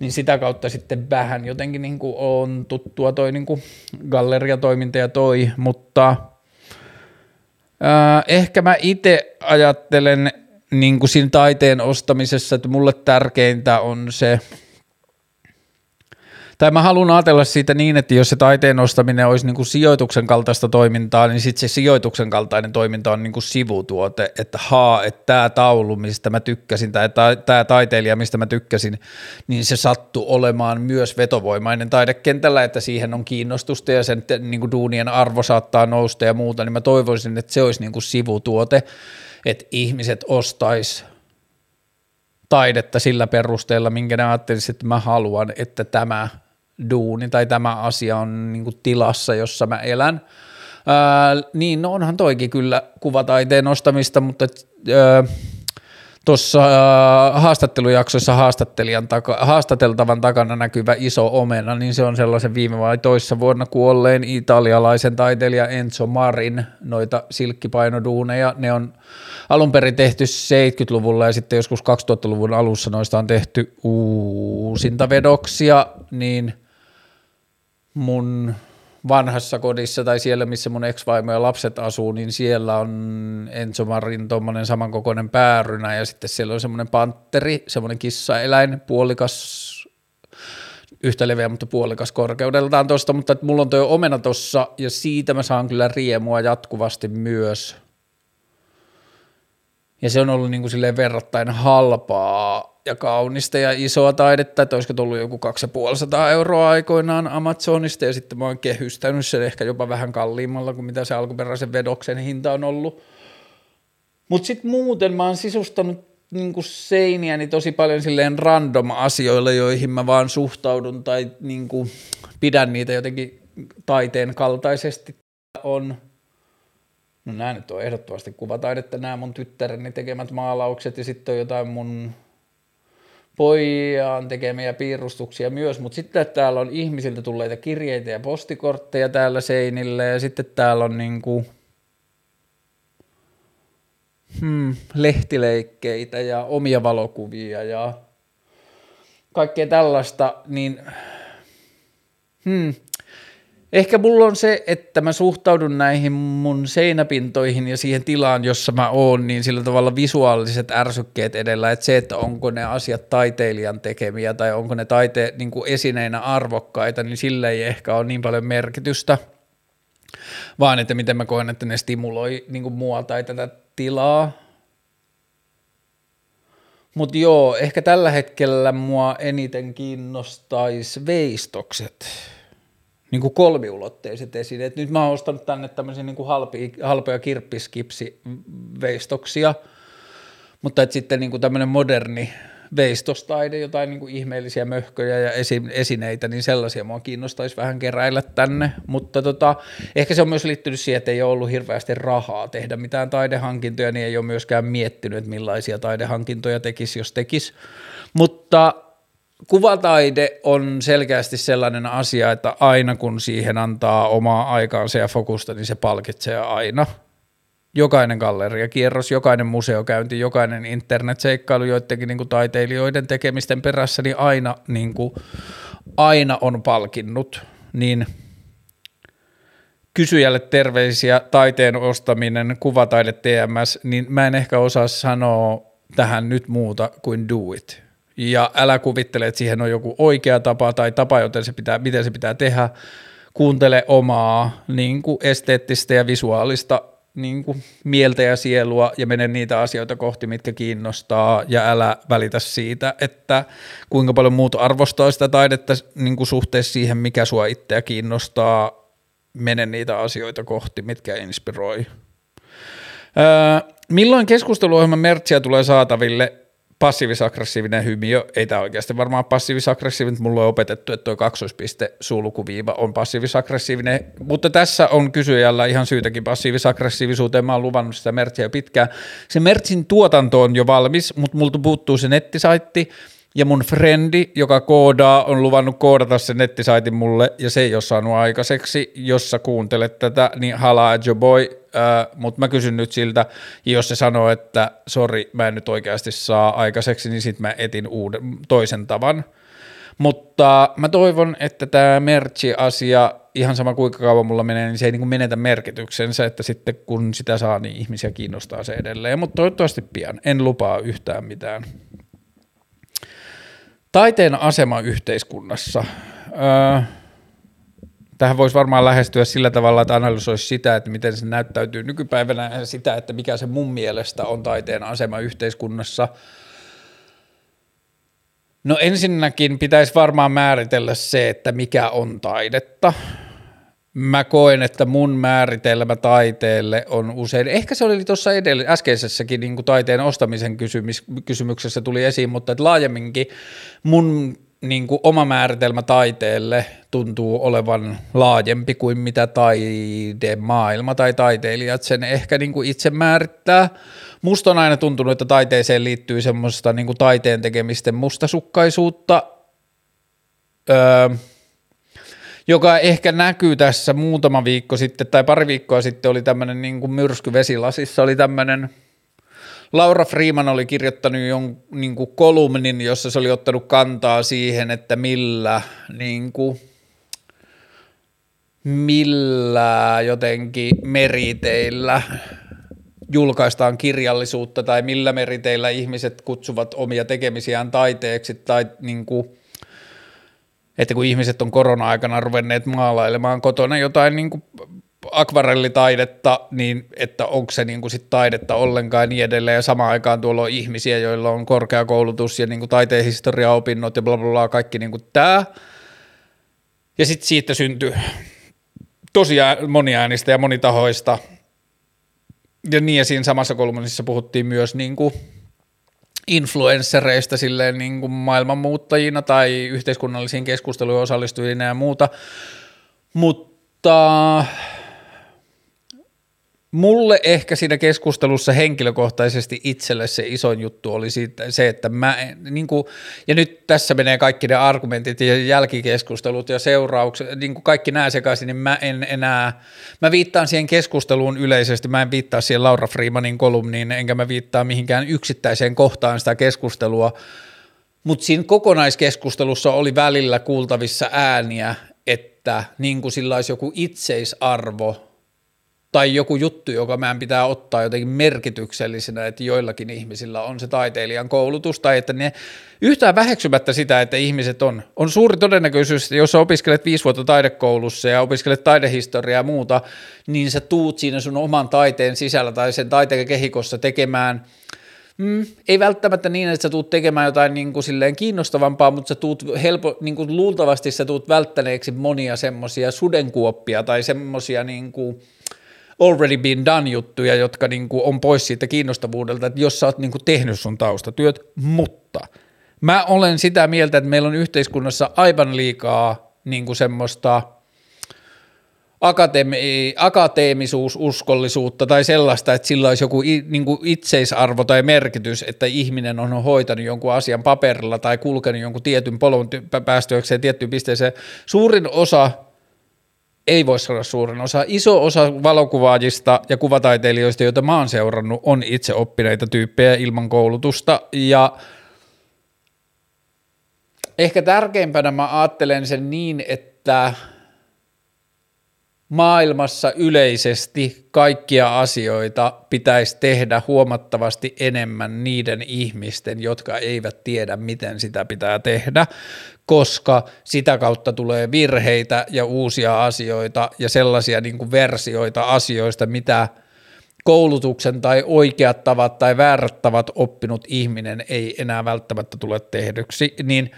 A: niin sitä kautta sitten vähän jotenkin niin kuin on tuttua toi niin kuin galleriatoiminta ja toi, mutta ää, ehkä mä itse ajattelen niin kuin siinä taiteen ostamisessa, että mulle tärkeintä on se, tai mä haluan ajatella siitä niin, että jos se taiteen ostaminen olisi niin kuin sijoituksen kaltaista toimintaa, niin sitten se sijoituksen kaltainen toiminta on niin kuin sivutuote, että haa, että tämä taulu, mistä mä tykkäsin, tai tämä taiteilija, mistä mä tykkäsin, niin se sattuu olemaan myös vetovoimainen taidekentällä, että siihen on kiinnostusta ja sen niin kuin duunien arvo saattaa nousta ja muuta, niin mä toivoisin, että se olisi niin kuin sivutuote, että ihmiset ostais taidetta sillä perusteella, minkä ne ajattelisivat, että mä haluan, että tämä duuni tai tämä asia on niin kuin tilassa, jossa mä elän. Ää, niin no onhan toikin kyllä kuvataiteen ostamista, mutta tuossa haastattelujaksossa haastattelijan taka, haastateltavan takana näkyvä iso omena, niin se on sellaisen viime vai toissa vuonna kuolleen italialaisen taiteilija Enzo Marin noita silkkipainoduuneja. Ne on alun perin tehty 70-luvulla ja sitten joskus 2000-luvun alussa noista on tehty uusintavedoksia, niin – mun vanhassa kodissa tai siellä, missä mun ex ja lapset asuu, niin siellä on Enzo Marin tuommoinen samankokoinen päärynä ja sitten siellä on semmoinen pantteri, semmoinen kissaeläin, puolikas, yhtä leveä, mutta puolikas korkeudeltaan tuosta, mutta että mulla on tuo omena tuossa ja siitä mä saan kyllä riemua jatkuvasti myös. Ja se on ollut niin kuin silleen verrattain halpaa ja kaunista ja isoa taidetta, että olisiko tullut joku 250 euroa aikoinaan Amazonista ja sitten mä oon kehystänyt sen ehkä jopa vähän kalliimmalla kuin mitä se alkuperäisen vedoksen hinta on ollut. Mutta sitten muuten mä oon sisustanut niinku seiniäni tosi paljon silleen random asioilla, joihin mä vaan suhtaudun tai niinku pidän niitä jotenkin taiteen kaltaisesti. On No nämä nyt on ehdottomasti kuvataidetta, nämä mun tyttäreni tekemät maalaukset ja sitten on jotain mun pojan tekemiä piirustuksia myös, mutta sitten täällä on ihmisiltä tulleita kirjeitä ja postikortteja täällä seinillä ja sitten täällä on niinku, hmm, lehtileikkeitä ja omia valokuvia ja kaikkea tällaista, niin hmm, Ehkä mulla on se, että mä suhtaudun näihin mun seinäpintoihin ja siihen tilaan, jossa mä oon, niin sillä tavalla visuaaliset ärsykkeet edellä, että se, että onko ne asiat taiteilijan tekemiä tai onko ne taite niin kuin esineinä arvokkaita, niin sillä ei ehkä ole niin paljon merkitystä, vaan että miten mä koen, että ne stimuloi niin kuin mua tai tätä tilaa. Mutta joo, ehkä tällä hetkellä mua eniten kiinnostaisi veistokset niin kuin kolmiulotteiset esineet. Nyt mä oon ostanut tänne tämmöisiä niin kuin halpia, halpoja kirppiskipsiveistoksia, mutta et sitten niin kuin tämmöinen moderni veistostaide, jotain niin kuin ihmeellisiä möhköjä ja esi- esineitä, niin sellaisia mua kiinnostaisi vähän keräillä tänne, mutta tota, ehkä se on myös liittynyt siihen, että ei ole ollut hirveästi rahaa tehdä mitään taidehankintoja, niin ei ole myöskään miettinyt, että millaisia taidehankintoja tekisi, jos tekisi, mutta kuvataide on selkeästi sellainen asia, että aina kun siihen antaa omaa aikaansa ja fokusta, niin se palkitsee aina. Jokainen galleriakierros, jokainen museokäynti, jokainen internetseikkailu joidenkin niin kuin taiteilijoiden tekemisten perässä, niin aina, niin kuin, aina on palkinnut. Niin kysyjälle terveisiä taiteen ostaminen, kuvataide TMS, niin mä en ehkä osaa sanoa tähän nyt muuta kuin do it ja älä kuvittele, että siihen on joku oikea tapa tai tapa, joten se pitää, miten se pitää tehdä. Kuuntele omaa niin kuin esteettistä ja visuaalista niin kuin mieltä ja sielua ja mene niitä asioita kohti, mitkä kiinnostaa ja älä välitä siitä, että kuinka paljon muut arvostaa sitä taidetta niin kuin suhteessa siihen, mikä sua itseä kiinnostaa, mene niitä asioita kohti, mitkä inspiroi. Öö, milloin keskusteluohjelman mertsiä tulee saataville? Passiivis-aggressiivinen hymiö, ei tämä oikeasti varmaan passiivis-aggressiivinen, mulla on opetettu, että tuo kaksoispiste sulkuviiva on passiivis-aggressiivinen, mutta tässä on kysyjällä ihan syytäkin passiivis-aggressiivisuuteen, mä oon luvannut sitä mertsiä pitkään. Se mertsin tuotanto on jo valmis, mutta multa puuttuu se nettisaitti, ja mun frendi, joka koodaa, on luvannut koodata sen nettisaitin mulle, ja se ei ole saanut aikaiseksi. Jos sä kuuntelet tätä, niin halaa jo boy, äh, mutta mä kysyn nyt siltä, ja jos se sanoo, että sori, mä en nyt oikeasti saa aikaiseksi, niin sit mä etin uuden, toisen tavan. Mutta mä toivon, että tämä merchi-asia, ihan sama kuinka kauan mulla menee, niin se ei niin menetä merkityksensä, että sitten kun sitä saa, niin ihmisiä kiinnostaa se edelleen. Mutta toivottavasti pian. En lupaa yhtään mitään. Taiteen asema yhteiskunnassa. Öö, tähän voisi varmaan lähestyä sillä tavalla, että analysoisi sitä, että miten se näyttäytyy nykypäivänä ja sitä, että mikä se mun mielestä on taiteen asema yhteiskunnassa. No ensinnäkin pitäisi varmaan määritellä se, että mikä on taidetta mä koen, että mun määritelmä taiteelle on usein, ehkä se oli tuossa edellä, äskeisessäkin niin kuin taiteen ostamisen kysymys, kysymyksessä tuli esiin, mutta että laajemminkin mun niin kuin oma määritelmä taiteelle tuntuu olevan laajempi kuin mitä taidemaailma tai taiteilijat sen ehkä niin kuin itse määrittää. Musta on aina tuntunut, että taiteeseen liittyy semmoista niin kuin taiteen tekemisten mustasukkaisuutta, öö, joka ehkä näkyy tässä muutama viikko sitten tai pari viikkoa sitten oli tämmöinen niin kuin myrsky vesilasissa, oli tämmöinen Laura Freeman oli kirjoittanut jon, niin kuin kolumnin, jossa se oli ottanut kantaa siihen, että millä niin kuin, millä jotenkin meriteillä julkaistaan kirjallisuutta tai millä meriteillä ihmiset kutsuvat omia tekemisiään taiteeksi tai niin kuin, että kun ihmiset on korona-aikana ruvenneet maalailemaan kotona jotain niin kuin akvarellitaidetta, niin että onko se niin kuin sit taidetta ollenkaan ja niin edelleen, ja samaan aikaan tuolla on ihmisiä, joilla on korkeakoulutus ja niin kuin taiteen historiaopinnot ja bla bla bla, kaikki niin kuin tämä. Ja sitten siitä syntyi tosiaan moniäänistä ja monitahoista. Ja niin, ja siinä samassa kolmannessa puhuttiin myös niin kuin influenssereista silleen niin kuin maailmanmuuttajina tai yhteiskunnallisiin keskusteluihin osallistujina ja muuta, mutta Mulle ehkä siinä keskustelussa henkilökohtaisesti itselle se isoin juttu oli siitä, se, että mä, niin kuin, ja nyt tässä menee kaikki ne argumentit ja jälkikeskustelut ja seuraukset, niin kuin kaikki nämä sekaisin, niin mä en enää, mä viittaan siihen keskusteluun yleisesti, mä en viittaa siihen Laura Freemanin kolumniin, enkä mä viittaa mihinkään yksittäiseen kohtaan sitä keskustelua, mutta siinä kokonaiskeskustelussa oli välillä kuultavissa ääniä, että niin kuin sillä olisi joku itseisarvo tai joku juttu, joka meidän pitää ottaa jotenkin merkityksellisenä, että joillakin ihmisillä on se taiteilijan koulutus, tai että ne yhtään väheksymättä sitä, että ihmiset on, on suuri todennäköisyys, että jos sä opiskelet viisi vuotta taidekoulussa ja opiskelet taidehistoriaa ja muuta, niin sä tuut siinä sun oman taiteen sisällä tai sen taiteen kehikossa tekemään – Mm, ei välttämättä niin, että sä tuut tekemään jotain niin kuin silleen kiinnostavampaa, mutta sä tuut helpo, niin kuin luultavasti sä tuut välttäneeksi monia semmoisia sudenkuoppia tai semmoisia niin kuin, already been done juttuja, jotka niin kuin on pois siitä kiinnostavuudelta, että jos sä oot niin kuin tehnyt sun taustatyöt, mutta mä olen sitä mieltä, että meillä on yhteiskunnassa aivan liikaa niin kuin semmoista akateemi, akateemisuus, uskollisuutta tai sellaista, että sillä olisi joku niin kuin itseisarvo tai merkitys, että ihminen on hoitanut jonkun asian paperilla tai kulkenut jonkun tietyn polun päästöökseen tiettyyn pisteeseen. Suurin osa ei voi sanoa suurin osa. Iso osa valokuvaajista ja kuvataiteilijoista, joita mä oon seurannut, on itse oppineita tyyppejä ilman koulutusta ja ehkä tärkeimpänä mä ajattelen sen niin, että maailmassa yleisesti kaikkia asioita pitäisi tehdä huomattavasti enemmän niiden ihmisten, jotka eivät tiedä, miten sitä pitää tehdä, koska sitä kautta tulee virheitä ja uusia asioita ja sellaisia niin kuin versioita asioista, mitä koulutuksen tai oikeat tavat tai väärät tavat oppinut ihminen ei enää välttämättä tule tehdyksi, niin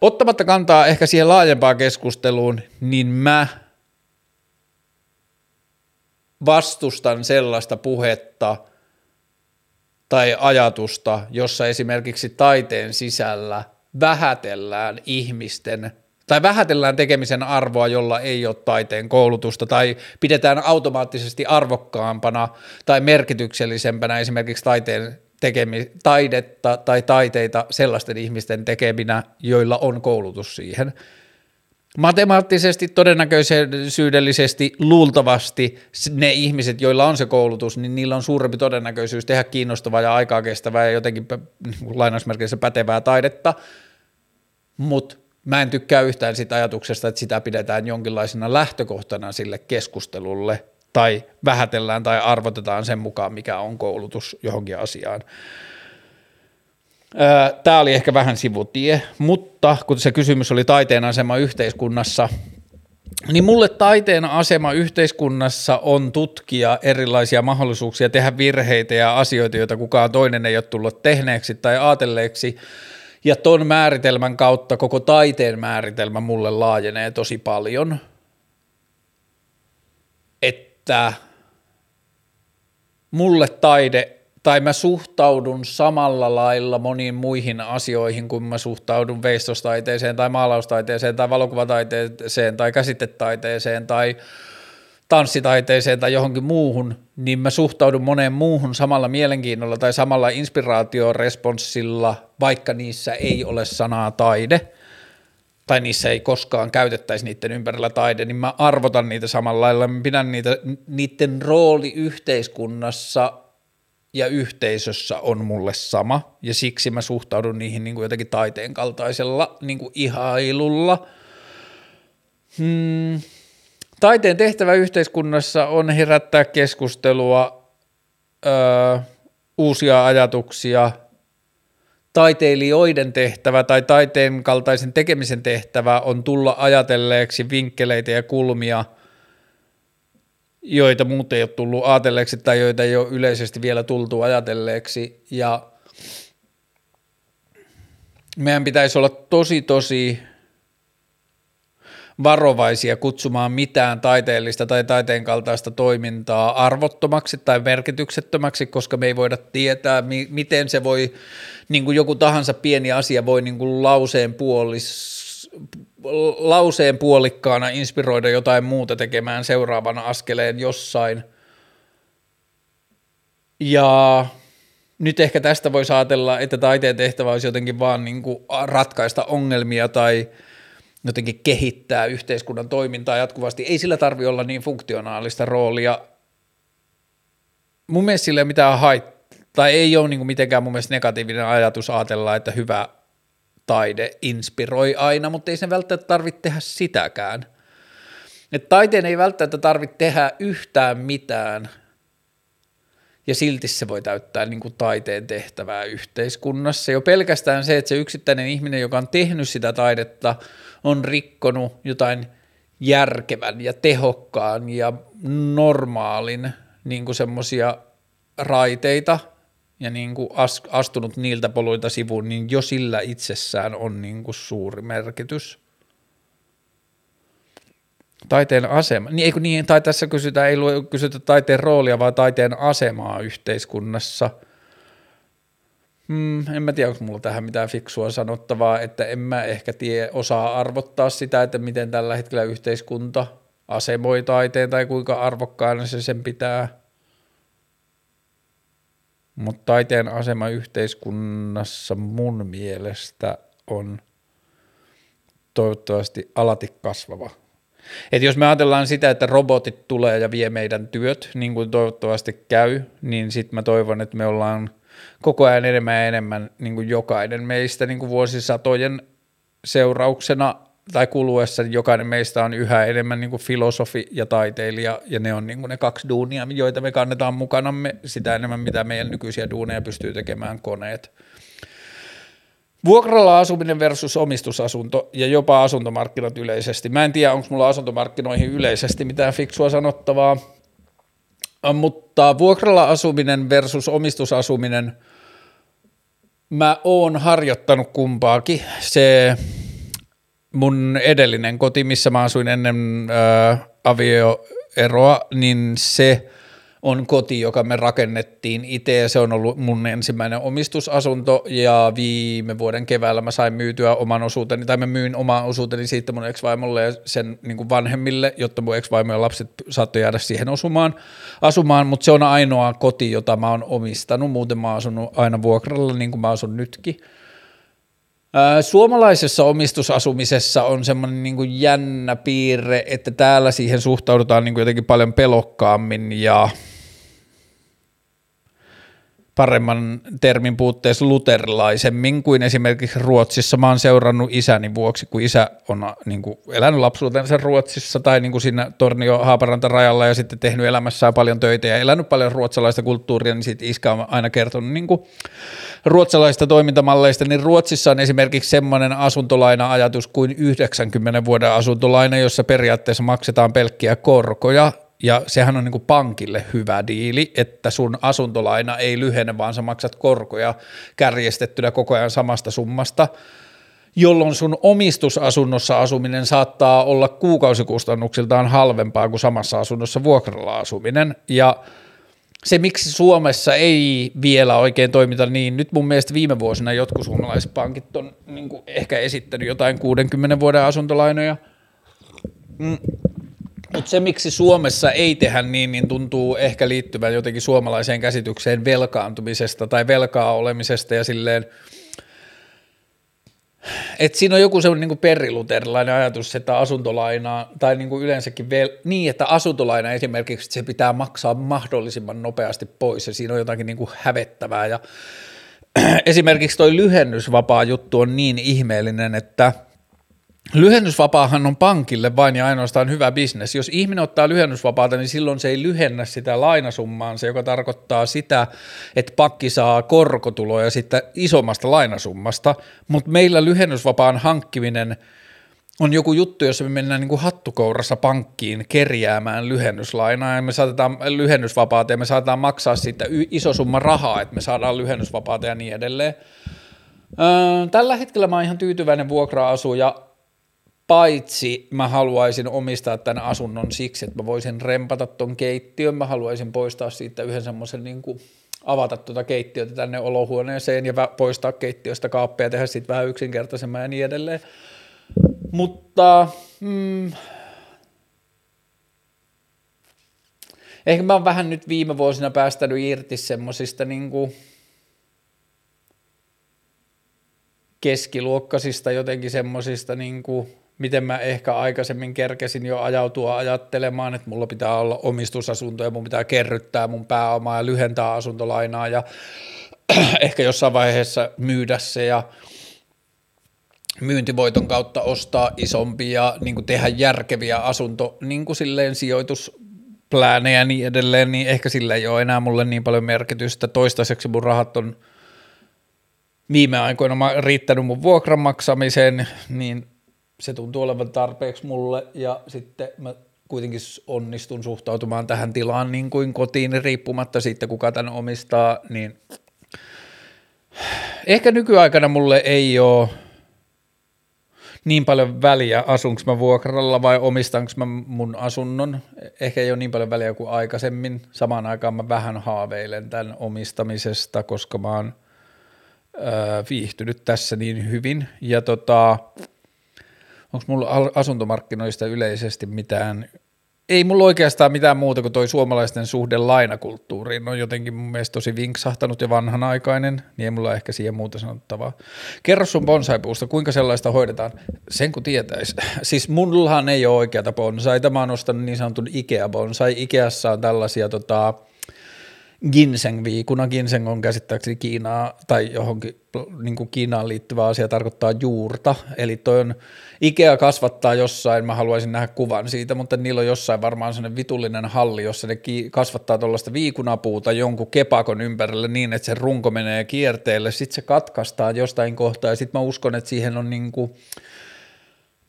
A: ottamatta kantaa ehkä siihen laajempaan keskusteluun, niin mä vastustan sellaista puhetta tai ajatusta, jossa esimerkiksi taiteen sisällä vähätellään ihmisten tai vähätellään tekemisen arvoa, jolla ei ole taiteen koulutusta, tai pidetään automaattisesti arvokkaampana tai merkityksellisempänä esimerkiksi taiteen tekemi, taidetta tai taiteita sellaisten ihmisten tekeminä, joilla on koulutus siihen. Matemaattisesti, todennäköisyydellisesti, luultavasti ne ihmiset, joilla on se koulutus, niin niillä on suurempi todennäköisyys tehdä kiinnostavaa ja aikaa kestävää ja jotenkin lainausmerkeissä pätevää taidetta, mutta mä en tykkää yhtään sitä ajatuksesta, että sitä pidetään jonkinlaisena lähtökohtana sille keskustelulle tai vähätellään tai arvotetaan sen mukaan, mikä on koulutus johonkin asiaan. Tämä oli ehkä vähän sivutie, mutta kun se kysymys oli taiteen asema yhteiskunnassa, niin mulle taiteen asema yhteiskunnassa on tutkia erilaisia mahdollisuuksia tehdä virheitä ja asioita, joita kukaan toinen ei ole tullut tehneeksi tai ajatelleeksi. Ja ton määritelmän kautta koko taiteen määritelmä mulle laajenee tosi paljon. Että mulle taide tai mä suhtaudun samalla lailla moniin muihin asioihin, kun mä suhtaudun veistostaiteeseen tai maalaustaiteeseen tai valokuvataiteeseen tai käsitetaiteeseen tai tanssitaiteeseen tai johonkin muuhun, niin mä suhtaudun moneen muuhun samalla mielenkiinnolla tai samalla inspiraatioresponssilla, vaikka niissä ei ole sanaa taide tai niissä ei koskaan käytettäisi niiden ympärillä taide, niin mä arvotan niitä samalla lailla, mä pidän niitä, niiden rooli yhteiskunnassa ja yhteisössä on mulle sama, ja siksi mä suhtaudun niihin niin kuin jotenkin taiteen kaltaisella niin kuin ihailulla. Hmm. Taiteen tehtävä yhteiskunnassa on herättää keskustelua, öö, uusia ajatuksia, taiteilijoiden tehtävä tai taiteen kaltaisen tekemisen tehtävä on tulla ajatelleeksi vinkkeleitä ja kulmia – joita muut ei ole tullut ajatelleeksi tai joita ei ole yleisesti vielä tultu ajatelleeksi. Ja meidän pitäisi olla tosi tosi varovaisia kutsumaan mitään taiteellista tai taiteen kaltaista toimintaa arvottomaksi tai merkityksettömäksi, koska me ei voida tietää, miten se voi, niin kuin joku tahansa pieni asia voi niin kuin lauseen puolis lauseen puolikkaana inspiroida jotain muuta tekemään seuraavana askeleen jossain. Ja nyt ehkä tästä voi ajatella, että taiteen tehtävä olisi jotenkin vaan niin kuin ratkaista ongelmia tai jotenkin kehittää yhteiskunnan toimintaa jatkuvasti. Ei sillä tarvi olla niin funktionaalista roolia. Mun mielestä sillä ei mitään haittaa, tai ei ole niin kuin mitenkään mun mielestä negatiivinen ajatus ajatella, että hyvä taide inspiroi aina, mutta ei sen välttämättä tarvitse tehdä sitäkään. Et taiteen ei välttämättä tarvitse tehdä yhtään mitään, ja silti se voi täyttää niin kuin taiteen tehtävää yhteiskunnassa. Jo pelkästään se, että se yksittäinen ihminen, joka on tehnyt sitä taidetta, on rikkonut jotain järkevän ja tehokkaan ja normaalin niin semmoisia raiteita – ja niin kuin astunut niiltä poluilta sivuun, niin jo sillä itsessään on niin kuin suuri merkitys. Taiteen asema, niin, eikö niin, tai tässä kysytään, ei kysytä taiteen roolia, vaan taiteen asemaa yhteiskunnassa. Hmm, en mä tiedä, onko mulla tähän mitään fiksua sanottavaa, että en mä ehkä tie, osaa arvottaa sitä, että miten tällä hetkellä yhteiskunta asemoi taiteen tai kuinka arvokkaana se sen pitää – mutta taiteen asema yhteiskunnassa mun mielestä on toivottavasti alati kasvava. Et jos me ajatellaan sitä, että robotit tulee ja vie meidän työt, niin kuin toivottavasti käy, niin sitten mä toivon, että me ollaan koko ajan enemmän ja enemmän niin kuin jokainen meistä niin kuin vuosisatojen seurauksena tai kuluessa jokainen meistä on yhä enemmän niin kuin filosofi ja taiteilija, ja ne on niin kuin ne kaksi duunia, joita me kannetaan mukanamme, sitä enemmän mitä meidän nykyisiä duuneja pystyy tekemään koneet. Vuokralla asuminen versus omistusasunto ja jopa asuntomarkkinat yleisesti. Mä en tiedä, onko mulla asuntomarkkinoihin yleisesti mitään fiksua sanottavaa, mutta vuokralla asuminen versus omistusasuminen, mä oon harjoittanut kumpaakin. Se mun edellinen koti, missä mä asuin ennen ää, avioeroa, niin se on koti, joka me rakennettiin itse ja se on ollut mun ensimmäinen omistusasunto. Ja viime vuoden keväällä mä sain myytyä oman osuuteni tai mä myin oman osuuteni siitä mun ex-vaimolle ja sen niin kuin vanhemmille, jotta mun ex-vaimo ja lapset saattoi jäädä siihen osumaan, asumaan, mutta se on ainoa koti, jota mä oon omistanut, muuten mä oon asunut aina vuokralla niin kuin mä asun nytkin. Suomalaisessa omistusasumisessa on semmoinen niin jännä piirre, että täällä siihen suhtaudutaan niin kuin jotenkin paljon pelokkaammin ja paremman termin puutteessa luterilaisemmin kuin esimerkiksi Ruotsissa. Mä oon seurannut isäni vuoksi, kun isä on niin kuin, elänyt lapsuutensa Ruotsissa tai niin kuin siinä Tornio Haaparanta rajalla ja sitten tehnyt elämässään paljon töitä ja elänyt paljon ruotsalaista kulttuuria, niin sitten iskä on aina kertonut niin kuin, ruotsalaista toimintamalleista, niin Ruotsissa on esimerkiksi semmoinen asuntolaina-ajatus kuin 90 vuoden asuntolaina, jossa periaatteessa maksetaan pelkkiä korkoja ja sehän on niin kuin pankille hyvä diili, että sun asuntolaina ei lyhene, vaan sä maksat korkoja kärjestettynä koko ajan samasta summasta, jolloin sun omistusasunnossa asuminen saattaa olla kuukausikustannuksiltaan halvempaa kuin samassa asunnossa vuokralla asuminen, ja se, miksi Suomessa ei vielä oikein toimita niin, nyt mun mielestä viime vuosina jotkut suomalaiset pankit on niin ehkä esittänyt jotain 60 vuoden asuntolainoja, mm mutta se, miksi Suomessa ei tehdä niin, niin tuntuu ehkä liittyvän jotenkin suomalaiseen käsitykseen velkaantumisesta tai velkaa olemisesta ja silleen, että siinä on joku semmoinen niin periluterilainen ajatus, että asuntolaina tai niin kuin yleensäkin vel, niin, että asuntolaina esimerkiksi että se pitää maksaa mahdollisimman nopeasti pois ja siinä on jotakin niin kuin hävettävää. Ja esimerkiksi toi lyhennysvapaa juttu on niin ihmeellinen, että – Lyhennysvapaahan on pankille vain ja ainoastaan hyvä bisnes. Jos ihminen ottaa lyhennysvapaata, niin silloin se ei lyhennä sitä lainasummaansa, joka tarkoittaa sitä, että pakki saa korkotuloja sitten isommasta lainasummasta, mutta meillä lyhennysvapaan hankkiminen on joku juttu, jossa me mennään niin kuin hattukourassa pankkiin kerjäämään lyhennyslainaa ja me saatetaan lyhennysvapaata ja me saatetaan maksaa siitä iso summa rahaa, että me saadaan lyhennysvapaata ja niin edelleen. Tällä hetkellä mä oon ihan tyytyväinen vuokra-asuja Paitsi mä haluaisin omistaa tämän asunnon siksi, että mä voisin rempata ton keittiön, mä haluaisin poistaa siitä yhden semmoisen niin kuin avata tuota keittiötä tänne olohuoneeseen ja poistaa keittiöstä kaappeja ja tehdä siitä vähän yksinkertaisemman ja niin edelleen. Mutta mm, ehkä mä oon vähän nyt viime vuosina päästänyt irti semmosista niin keskiluokkaisista jotenkin semmosista niin kuin miten mä ehkä aikaisemmin kerkesin jo ajautua ajattelemaan, että mulla pitää olla omistusasunto ja mun pitää kerryttää mun pääomaa ja lyhentää asuntolainaa ja ehkä jossain vaiheessa myydä se ja myyntivoiton kautta ostaa isompia ja niin tehdä järkeviä asunto niin kuin silleen sijoitusplänejä ja niin edelleen, niin ehkä sillä ei ole enää mulle niin paljon merkitystä. Toistaiseksi mun rahat on viime aikoina riittänyt mun vuokran maksamiseen, niin se tuntuu olevan tarpeeksi mulle ja sitten mä kuitenkin onnistun suhtautumaan tähän tilaan niin kuin kotiin riippumatta siitä, kuka tämän omistaa, niin ehkä nykyaikana mulle ei ole niin paljon väliä, asunko mä vuokralla vai omistanko mä mun asunnon. Ehkä ei ole niin paljon väliä kuin aikaisemmin. Samaan aikaan mä vähän haaveilen tämän omistamisesta, koska mä oon öö, viihtynyt tässä niin hyvin. Ja tota, onko mulla asuntomarkkinoista yleisesti mitään, ei mulla oikeastaan mitään muuta kuin toi suomalaisten suhde lainakulttuuriin on jotenkin mun mielestä tosi vinksahtanut ja vanhanaikainen, niin ei mulla ehkä siihen muuta sanottavaa. Kerro sun bonsaipuusta, kuinka sellaista hoidetaan, sen kun tietäisi. Siis mullahan ei ole oikeata bonsaita, mä oon ostanut niin sanotun Ikea-bonsai. Ikeassa on tällaisia tota, ginseng-viikuna. Ginseng on käsittääkseni Kiinaa tai johonkin niin kuin Kiinaan liittyvä asia tarkoittaa juurta, eli toi on, Ikea kasvattaa jossain, mä haluaisin nähdä kuvan siitä, mutta niillä on jossain varmaan sellainen vitullinen halli, jossa ne kasvattaa tuollaista viikunapuuta jonkun kepakon ympärille niin, että se runko menee kierteelle, sitten se katkaistaan jostain kohtaa ja sitten mä uskon, että siihen on niin kuin,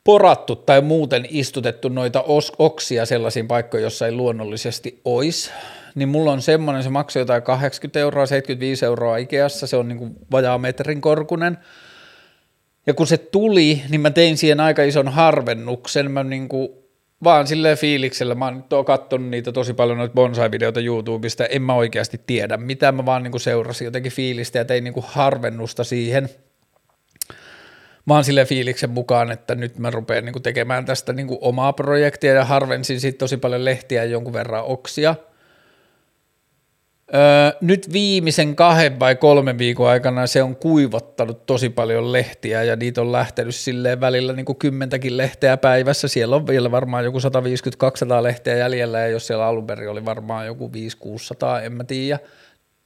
A: porattu tai muuten istutettu noita oksia sellaisiin paikkoihin, jossa ei luonnollisesti olisi, niin mulla on semmoinen, se maksaa jotain 80 euroa, 75 euroa Ikeassa, se on niin kuin vajaa metrin korkunen. Ja kun se tuli, niin mä tein siihen aika ison harvennuksen, mä niin kuin vaan silleen fiiliksellä, mä oon nyt katsonut niitä tosi paljon noita bonsai-videoita YouTubesta, en mä oikeasti tiedä mitä, mä vaan niinku seurasin jotenkin fiilistä ja tein niinku harvennusta siihen. Mä oon silleen fiiliksen mukaan, että nyt mä rupean niinku tekemään tästä niinku omaa projektia ja harvensin siitä tosi paljon lehtiä ja jonkun verran oksia – Öö, nyt viimeisen kahden vai kolmen viikon aikana se on kuivattanut tosi paljon lehtiä ja niitä on lähtenyt silleen välillä niin kymmentäkin lehteä päivässä. Siellä on vielä varmaan joku 150-200 lehteä jäljellä ja jos siellä alun perin oli varmaan joku 500-600, en mä tiedä,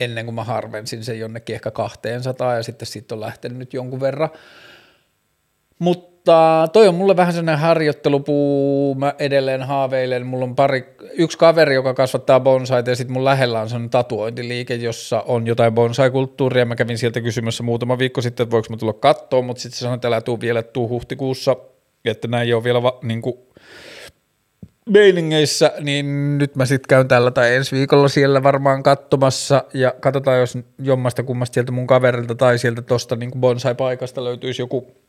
A: ennen kuin mä harvensin sen jonnekin ehkä 200 ja sitten siitä on lähtenyt nyt jonkun verran. Mutta toi on mulle vähän sellainen harjoittelupuu, mä edelleen haaveilen, mulla on pari, yksi kaveri, joka kasvattaa bonsaita ja sitten mun lähellä on sellainen tatuointiliike, jossa on jotain bonsai-kulttuuria, mä kävin sieltä kysymässä muutama viikko sitten, että voiko mä tulla katsoa, mutta sitten se sanoi, että älä tuu vielä, tuu huhtikuussa, että näin ei ole vielä va, niin kuin meilingeissä, niin nyt mä sitten käyn tällä tai ensi viikolla siellä varmaan katsomassa. Ja katsotaan, jos jommasta kummasta sieltä mun kaverilta tai sieltä tuosta niin bonsai-paikasta löytyisi joku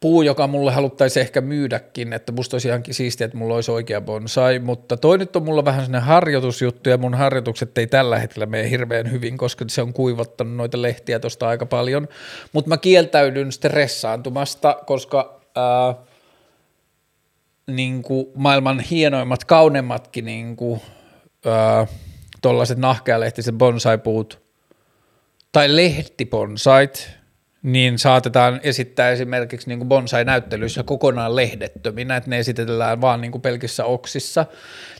A: puu, joka mulle haluttaisiin ehkä myydäkin, että musta olisi ihan siistiä, että mulla olisi oikea bonsai, mutta toi nyt on mulla vähän sellainen harjoitusjuttu ja mun harjoitukset ei tällä hetkellä mene hirveän hyvin, koska se on kuivattanut noita lehtiä tuosta aika paljon, mutta mä kieltäydyn stressaantumasta, koska ää, niin kuin maailman hienoimmat, kauneimmatkin niin kuin, ää, tollaiset nahkealehtiset bonsai-puut tai lehtibonsait, niin saatetaan esittää esimerkiksi niin bonsai-näyttelyissä kokonaan lehdettöminä, että ne esitellään vaan niin kuin pelkissä oksissa,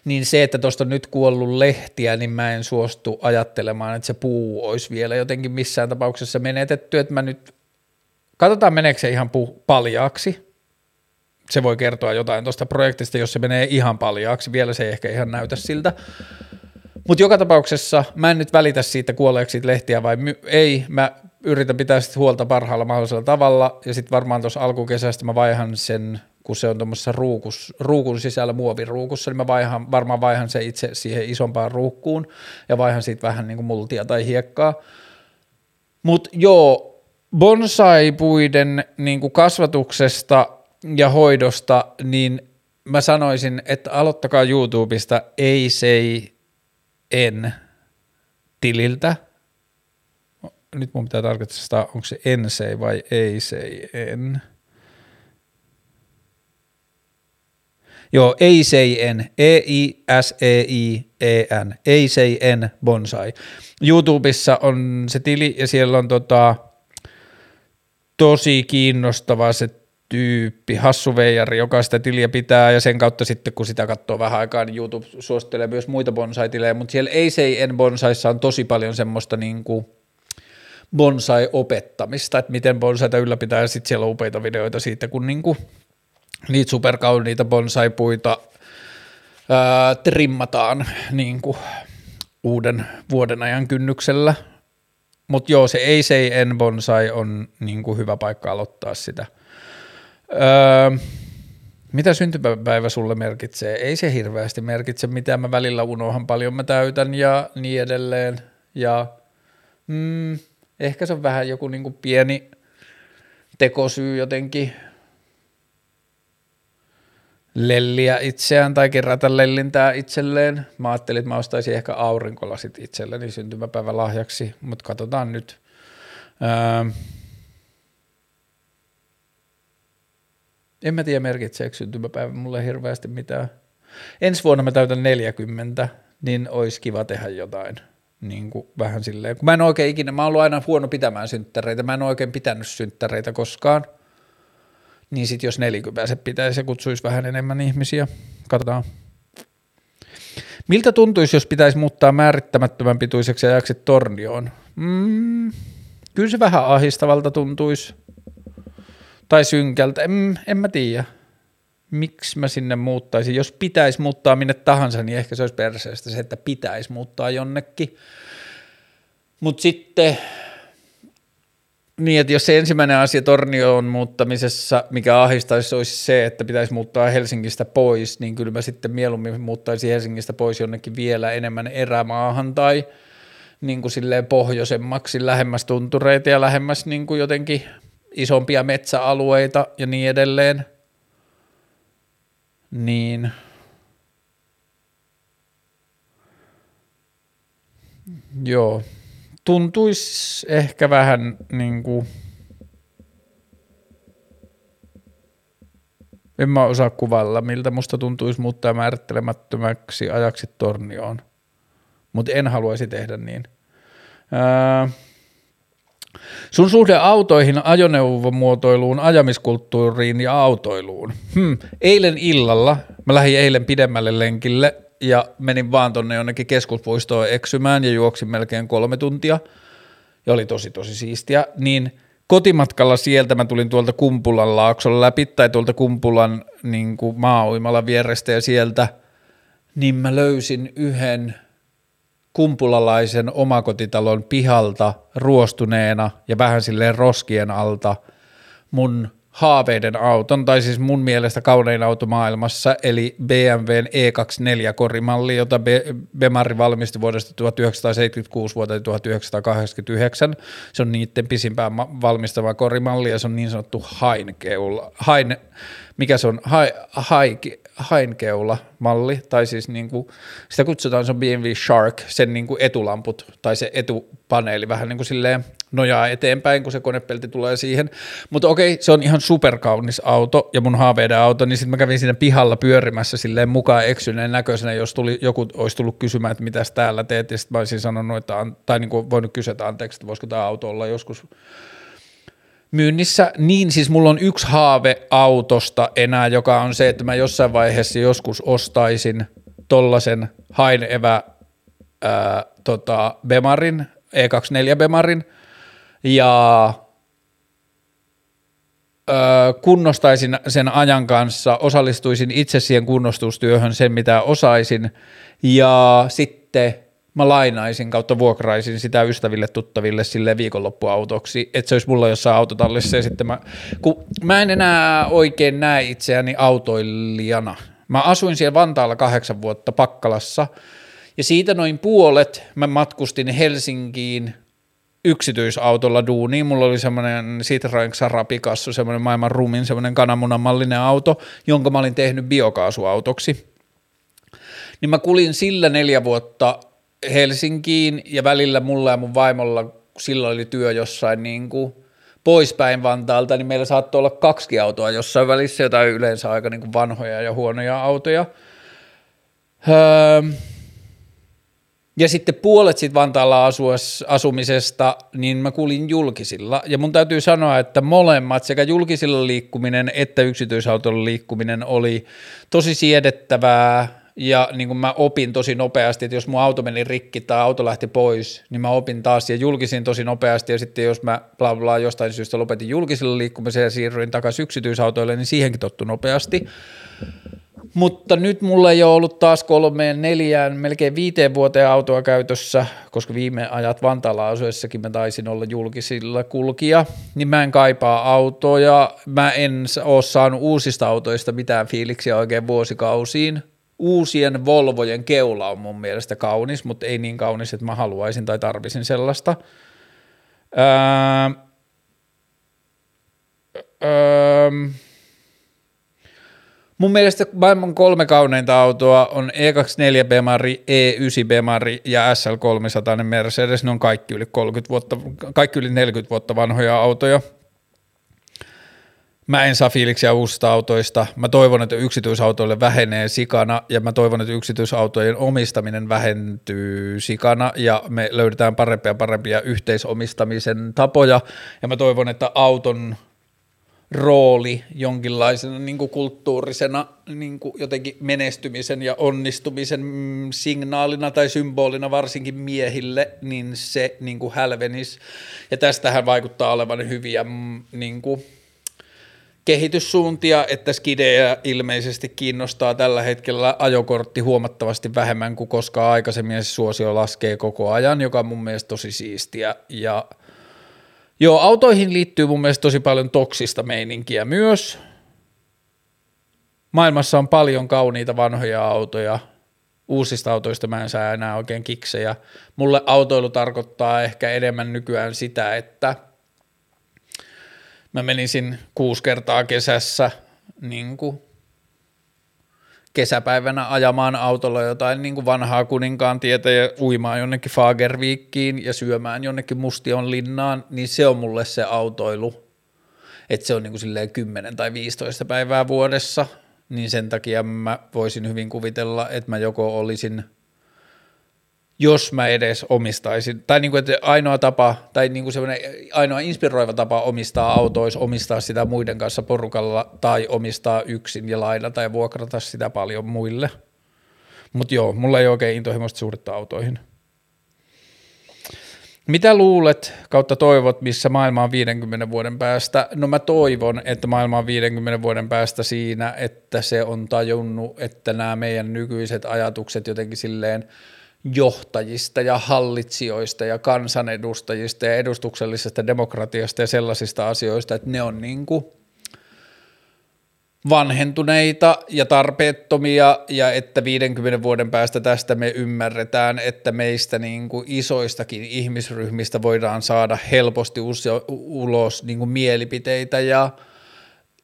A: niin se, että tuosta nyt kuollut lehtiä, niin mä en suostu ajattelemaan, että se puu olisi vielä jotenkin missään tapauksessa menetetty, että mä nyt, katsotaan meneekö se ihan puu paljaaksi, se voi kertoa jotain tuosta projektista, jos se menee ihan paljaaksi, vielä se ei ehkä ihan näytä siltä, mutta joka tapauksessa mä en nyt välitä siitä kuoleeksi siitä lehtiä vai my- ei, mä yritän pitää sitä huolta parhaalla mahdollisella tavalla, ja sitten varmaan tuossa alkukesästä mä vaihan sen, kun se on tuommoisessa ruukun sisällä muoviruukussa, niin mä vaihan, varmaan vaihan se itse siihen isompaan ruukkuun, ja vaihan siitä vähän niin kuin multia tai hiekkaa. Mutta joo, bonsai-puiden niin kuin kasvatuksesta ja hoidosta, niin mä sanoisin, että aloittakaa YouTubesta ei se en tililtä, nyt mun pitää tarkoittaa, onko se ensei vai ei se en. Joo, ei sei en, E-I-S-E-I-E-N, ei sei en bonsai. YouTubessa on se tili ja siellä on tota, tosi kiinnostava se tyyppi, Hassu Veijari, joka sitä tiliä pitää ja sen kautta sitten kun sitä katsoo vähän aikaa, niin YouTube suosittelee myös muita bonsai-tilejä, mutta siellä ei sei en bonsaissa on tosi paljon semmoista niin kuin bonsai-opettamista, että miten bonsaita ylläpitää, ja sitten siellä on upeita videoita siitä, kun niinku niitä superkauniita bonsai-puita ää, trimmataan niinku uuden vuoden ajan kynnyksellä. Mutta joo, se ei se en bonsai on niinku hyvä paikka aloittaa sitä. Öö, mitä syntymäpäivä sulle merkitsee? Ei se hirveästi merkitse, mitä mä välillä unohan paljon mä täytän ja niin edelleen. Ja mm, Ehkä se on vähän joku niin kuin pieni tekosyy jotenkin lelliä itseään tai kerätä lellintää itselleen. Mä ajattelin, että mä ostaisin ehkä aurinkolasit itselleni syntymäpäivän lahjaksi, mutta katsotaan nyt. Öö, en mä tiedä merkitseekö syntymäpäivä mulle hirveästi mitään. Ensi vuonna mä täytän 40, niin olisi kiva tehdä jotain – niin kuin vähän silleen, kun mä en oikein ikinä, mä oon ollut aina huono pitämään synttäreitä, mä en oikein pitänyt synttäreitä koskaan, niin sitten jos 40 se pitäisi ja kutsuisi vähän enemmän ihmisiä, katsotaan. Miltä tuntuisi, jos pitäisi muuttaa määrittämättömän pituiseksi ajaksi tornioon? Mm, kyllä se vähän ahistavalta tuntuisi. Tai synkältä, en, en mä tiedä. Miksi mä sinne muuttaisin? Jos pitäisi muuttaa minne tahansa, niin ehkä se olisi perseestä se, että pitäisi muuttaa jonnekin. Mutta sitten, niin että jos se ensimmäinen asia Tornioon muuttamisessa, mikä ahdistaisi, olisi se, että pitäisi muuttaa Helsingistä pois, niin kyllä mä sitten mieluummin muuttaisin Helsingistä pois jonnekin vielä enemmän erämaahan tai niin kuin silleen pohjoisemmaksi, lähemmäs tuntureita ja lähemmäs niin kuin jotenkin isompia metsäalueita ja niin edelleen – niin joo, tuntuisi ehkä vähän niin kuin, en mä osaa kuvalla, miltä musta tuntuisi muuttaa määrittelemättömäksi ajaksi tornioon, mutta en haluaisi tehdä niin. Ää, sun suhde autoihin, ajoneuvomuotoiluun, ajamiskulttuuriin ja autoiluun. Hmm. Eilen illalla, mä lähdin eilen pidemmälle lenkille ja menin vaan tonne jonnekin keskuspuistoon eksymään ja juoksin melkein kolme tuntia ja oli tosi tosi siistiä, niin kotimatkalla sieltä mä tulin tuolta Kumpulan laakson läpi tai tuolta Kumpulan niin maa vierestä ja sieltä, niin mä löysin yhden – kumpulalaisen omakotitalon pihalta ruostuneena ja vähän silleen roskien alta mun haaveiden auton, tai siis mun mielestä kaunein auto maailmassa, eli BMWn E24 korimalli, jota Bemari valmisti vuodesta 1976 vuoteen 1989. Se on niiden pisimpään valmistava korimalli ja se on niin sanottu Hainkeula. Hain, mikä se on? Hai, haiki, hainkeula malli, tai siis niin kuin, sitä kutsutaan, se on BMW Shark, sen niin kuin etulamput tai se etupaneeli vähän niin kuin silleen nojaa eteenpäin, kun se konepelti tulee siihen. Mutta okei, se on ihan superkaunis auto ja mun haaveiden auto, niin sitten mä kävin siinä pihalla pyörimässä silleen mukaan eksyneen näköisenä, jos tuli, joku olisi tullut kysymään, että mitä täällä teet, ja sitten mä olisin sanonut, että, tai niin kuin voinut kysyä, että anteeksi, että voisiko tämä auto olla joskus myynnissä, niin siis mulla on yksi haave autosta enää, joka on se, että mä jossain vaiheessa joskus ostaisin tollasen hainevä ää, tota, Bemarin, E24 Bemarin, ja kunnostaisin sen ajan kanssa, osallistuisin itse siihen kunnostustyöhön sen, mitä osaisin, ja sitten mä lainaisin kautta vuokraisin sitä ystäville, tuttaville sille viikonloppuautoksi, että se olisi mulla jossain autotallissa ja sitten mä, kun mä en enää oikein näe itseäni autoilijana. Mä asuin siellä Vantaalla kahdeksan vuotta Pakkalassa ja siitä noin puolet mä matkustin Helsinkiin yksityisautolla duuniin. Mulla oli semmoinen Citroen Xara Picasso, semmoinen maailman rumin, semmoinen kananmunamallinen auto, jonka mä olin tehnyt biokaasuautoksi. Niin mä kulin sillä neljä vuotta Helsinkiin ja välillä mulla ja mun vaimolla, kun silloin oli työ jossain niin kuin poispäin Vantaalta, niin meillä saattoi olla kaksi autoa jossain välissä, jotain yleensä aika niin kuin vanhoja ja huonoja autoja. Öö, ja sitten puolet sit Vantaalla asumisesta, niin mä kuulin julkisilla. Ja mun täytyy sanoa, että molemmat, sekä julkisilla liikkuminen että yksityisautolla liikkuminen oli tosi siedettävää, ja niin kuin mä opin tosi nopeasti, että jos mun auto meni rikki tai auto lähti pois, niin mä opin taas ja julkisin tosi nopeasti. Ja sitten jos mä bla bla jostain syystä lopetin julkisella liikkumiseen ja siirryin takaisin yksityisautoille, niin siihenkin tottu nopeasti. Mutta nyt mulla ei ole ollut taas kolmeen, neljään, melkein viiteen vuoteen autoa käytössä, koska viime ajat Vantaalla asuessakin mä taisin olla julkisilla kulkija, niin mä en kaipaa autoa ja mä en ole saanut uusista autoista mitään fiiliksiä oikein vuosikausiin uusien Volvojen keula on mun mielestä kaunis, mutta ei niin kaunis, että mä haluaisin tai tarvisin sellaista. Öö, öö, mun mielestä maailman kolme kauneinta autoa on E24 Bemari, E9 Bemari ja SL300 Mercedes. Ne on kaikki yli 30 vuotta, kaikki yli 40 vuotta vanhoja autoja – Mä en saa fiiliksiä uusista autoista. Mä toivon, että yksityisautoille vähenee sikana ja mä toivon, että yksityisautojen omistaminen vähentyy sikana ja me löydetään parempia parempia yhteisomistamisen tapoja ja mä toivon, että auton rooli jonkinlaisena niin kuin kulttuurisena niin kuin jotenkin menestymisen ja onnistumisen signaalina tai symbolina varsinkin miehille, niin se niin kuin hälvenisi. Ja tästähän vaikuttaa olevan hyviä niin kuin kehityssuuntia, että skidejä ilmeisesti kiinnostaa tällä hetkellä ajokortti huomattavasti vähemmän kuin koskaan aikaisemmin, se suosio laskee koko ajan, joka on mun mielestä tosi siistiä, ja joo, autoihin liittyy mun mielestä tosi paljon toksista meininkiä myös, maailmassa on paljon kauniita vanhoja autoja, uusista autoista mä en saa enää oikein kiksejä, mulle autoilu tarkoittaa ehkä enemmän nykyään sitä, että – mä menisin kuusi kertaa kesässä niin kuin kesäpäivänä ajamaan autolla jotain niin kuin vanhaa kuninkaan tietä ja uimaan jonnekin Fagerviikkiin ja syömään jonnekin Mustion linnaan, niin se on mulle se autoilu, että se on niin kuin silleen 10 tai 15 päivää vuodessa, niin sen takia mä voisin hyvin kuvitella, että mä joko olisin – jos mä edes omistaisin, tai niin kuin, että ainoa tapa, tai niin kuin ainoa inspiroiva tapa omistaa auto olisi omistaa sitä muiden kanssa porukalla, tai omistaa yksin ja lainata ja vuokrata sitä paljon muille. Mutta joo, mulla ei oikein intohimoista suhdetta autoihin. Mitä luulet kautta toivot, missä maailma on 50 vuoden päästä? No mä toivon, että maailma on 50 vuoden päästä siinä, että se on tajunnut, että nämä meidän nykyiset ajatukset jotenkin silleen – johtajista ja hallitsijoista ja kansanedustajista ja edustuksellisesta demokratiasta ja sellaisista asioista, että ne on niin kuin vanhentuneita ja tarpeettomia ja että 50 vuoden päästä tästä me ymmärretään, että meistä niin kuin isoistakin ihmisryhmistä voidaan saada helposti ulos niin kuin mielipiteitä ja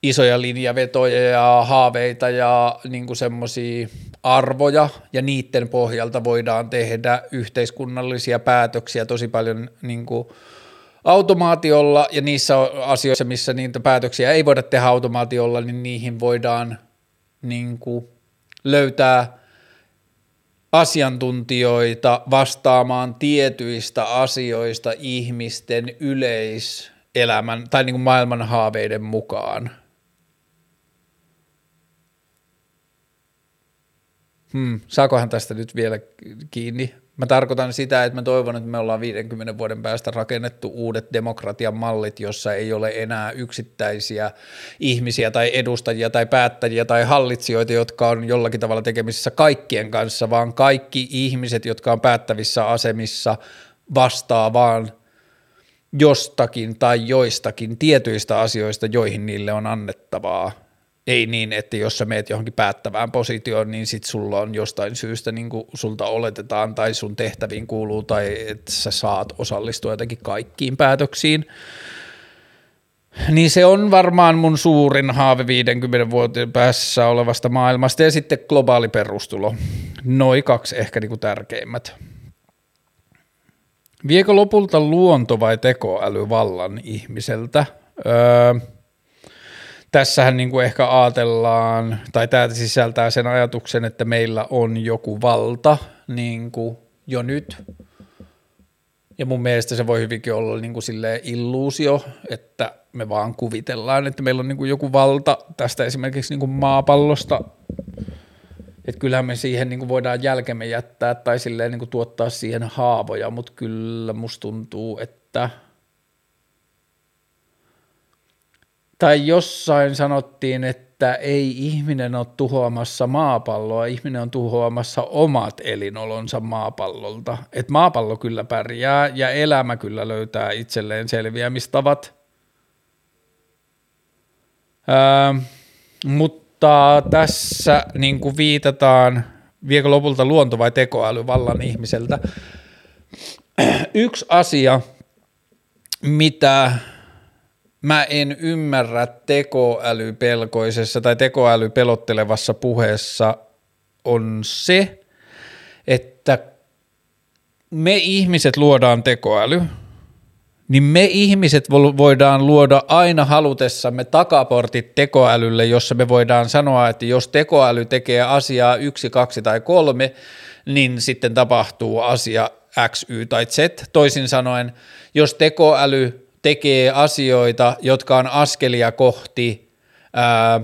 A: isoja linjavetoja ja haaveita ja niin semmoisia arvoja ja niiden pohjalta voidaan tehdä yhteiskunnallisia päätöksiä tosi paljon niin kuin automaatiolla ja niissä asioissa, missä niitä päätöksiä ei voida tehdä automaatiolla, niin niihin voidaan niin kuin löytää asiantuntijoita vastaamaan tietyistä asioista ihmisten yleiselämän tai niin kuin maailman haaveiden mukaan – hmm, saakohan tästä nyt vielä kiinni? Mä tarkoitan sitä, että mä toivon, että me ollaan 50 vuoden päästä rakennettu uudet demokratian mallit, jossa ei ole enää yksittäisiä ihmisiä tai edustajia tai päättäjiä tai hallitsijoita, jotka on jollakin tavalla tekemisissä kaikkien kanssa, vaan kaikki ihmiset, jotka on päättävissä asemissa, vastaa vaan jostakin tai joistakin tietyistä asioista, joihin niille on annettavaa ei niin, että jos sä meet johonkin päättävään positioon, niin sit sulla on jostain syystä niin kuin sulta oletetaan tai sun tehtäviin kuuluu tai että sä saat osallistua jotenkin kaikkiin päätöksiin. Niin se on varmaan mun suurin haave 50 vuoden päässä olevasta maailmasta ja sitten globaali perustulo. Noin kaksi ehkä niin kuin tärkeimmät. Viekö lopulta luonto vai tekoäly vallan ihmiseltä? Öö, tässähän niin kuin ehkä ajatellaan, tai tämä sisältää sen ajatuksen, että meillä on joku valta niin kuin jo nyt, ja mun mielestä se voi hyvinkin olla niin kuin illuusio, että me vaan kuvitellaan, että meillä on niin kuin joku valta tästä esimerkiksi niin kuin maapallosta, että kyllähän me siihen niin kuin voidaan jälkemme jättää tai silleen niin kuin tuottaa siihen haavoja, mutta kyllä musta tuntuu, että – tai jossain sanottiin, että ei ihminen ole tuhoamassa maapalloa, ihminen on tuhoamassa omat elinolonsa maapallolta. että maapallo kyllä pärjää ja elämä kyllä löytää itselleen selviämistavat. Öö, mutta tässä niin kuin viitataan, viekö lopulta luonto vai tekoäly vallan ihmiseltä. Yksi asia, mitä mä en ymmärrä tekoälypelkoisessa tai tekoälypelottelevassa puheessa on se, että me ihmiset luodaan tekoäly, niin me ihmiset voidaan luoda aina halutessamme takaportit tekoälylle, jossa me voidaan sanoa, että jos tekoäly tekee asiaa yksi, kaksi tai kolme, niin sitten tapahtuu asia X, Y tai Z. Toisin sanoen, jos tekoäly tekee asioita, jotka on askelia kohti ää,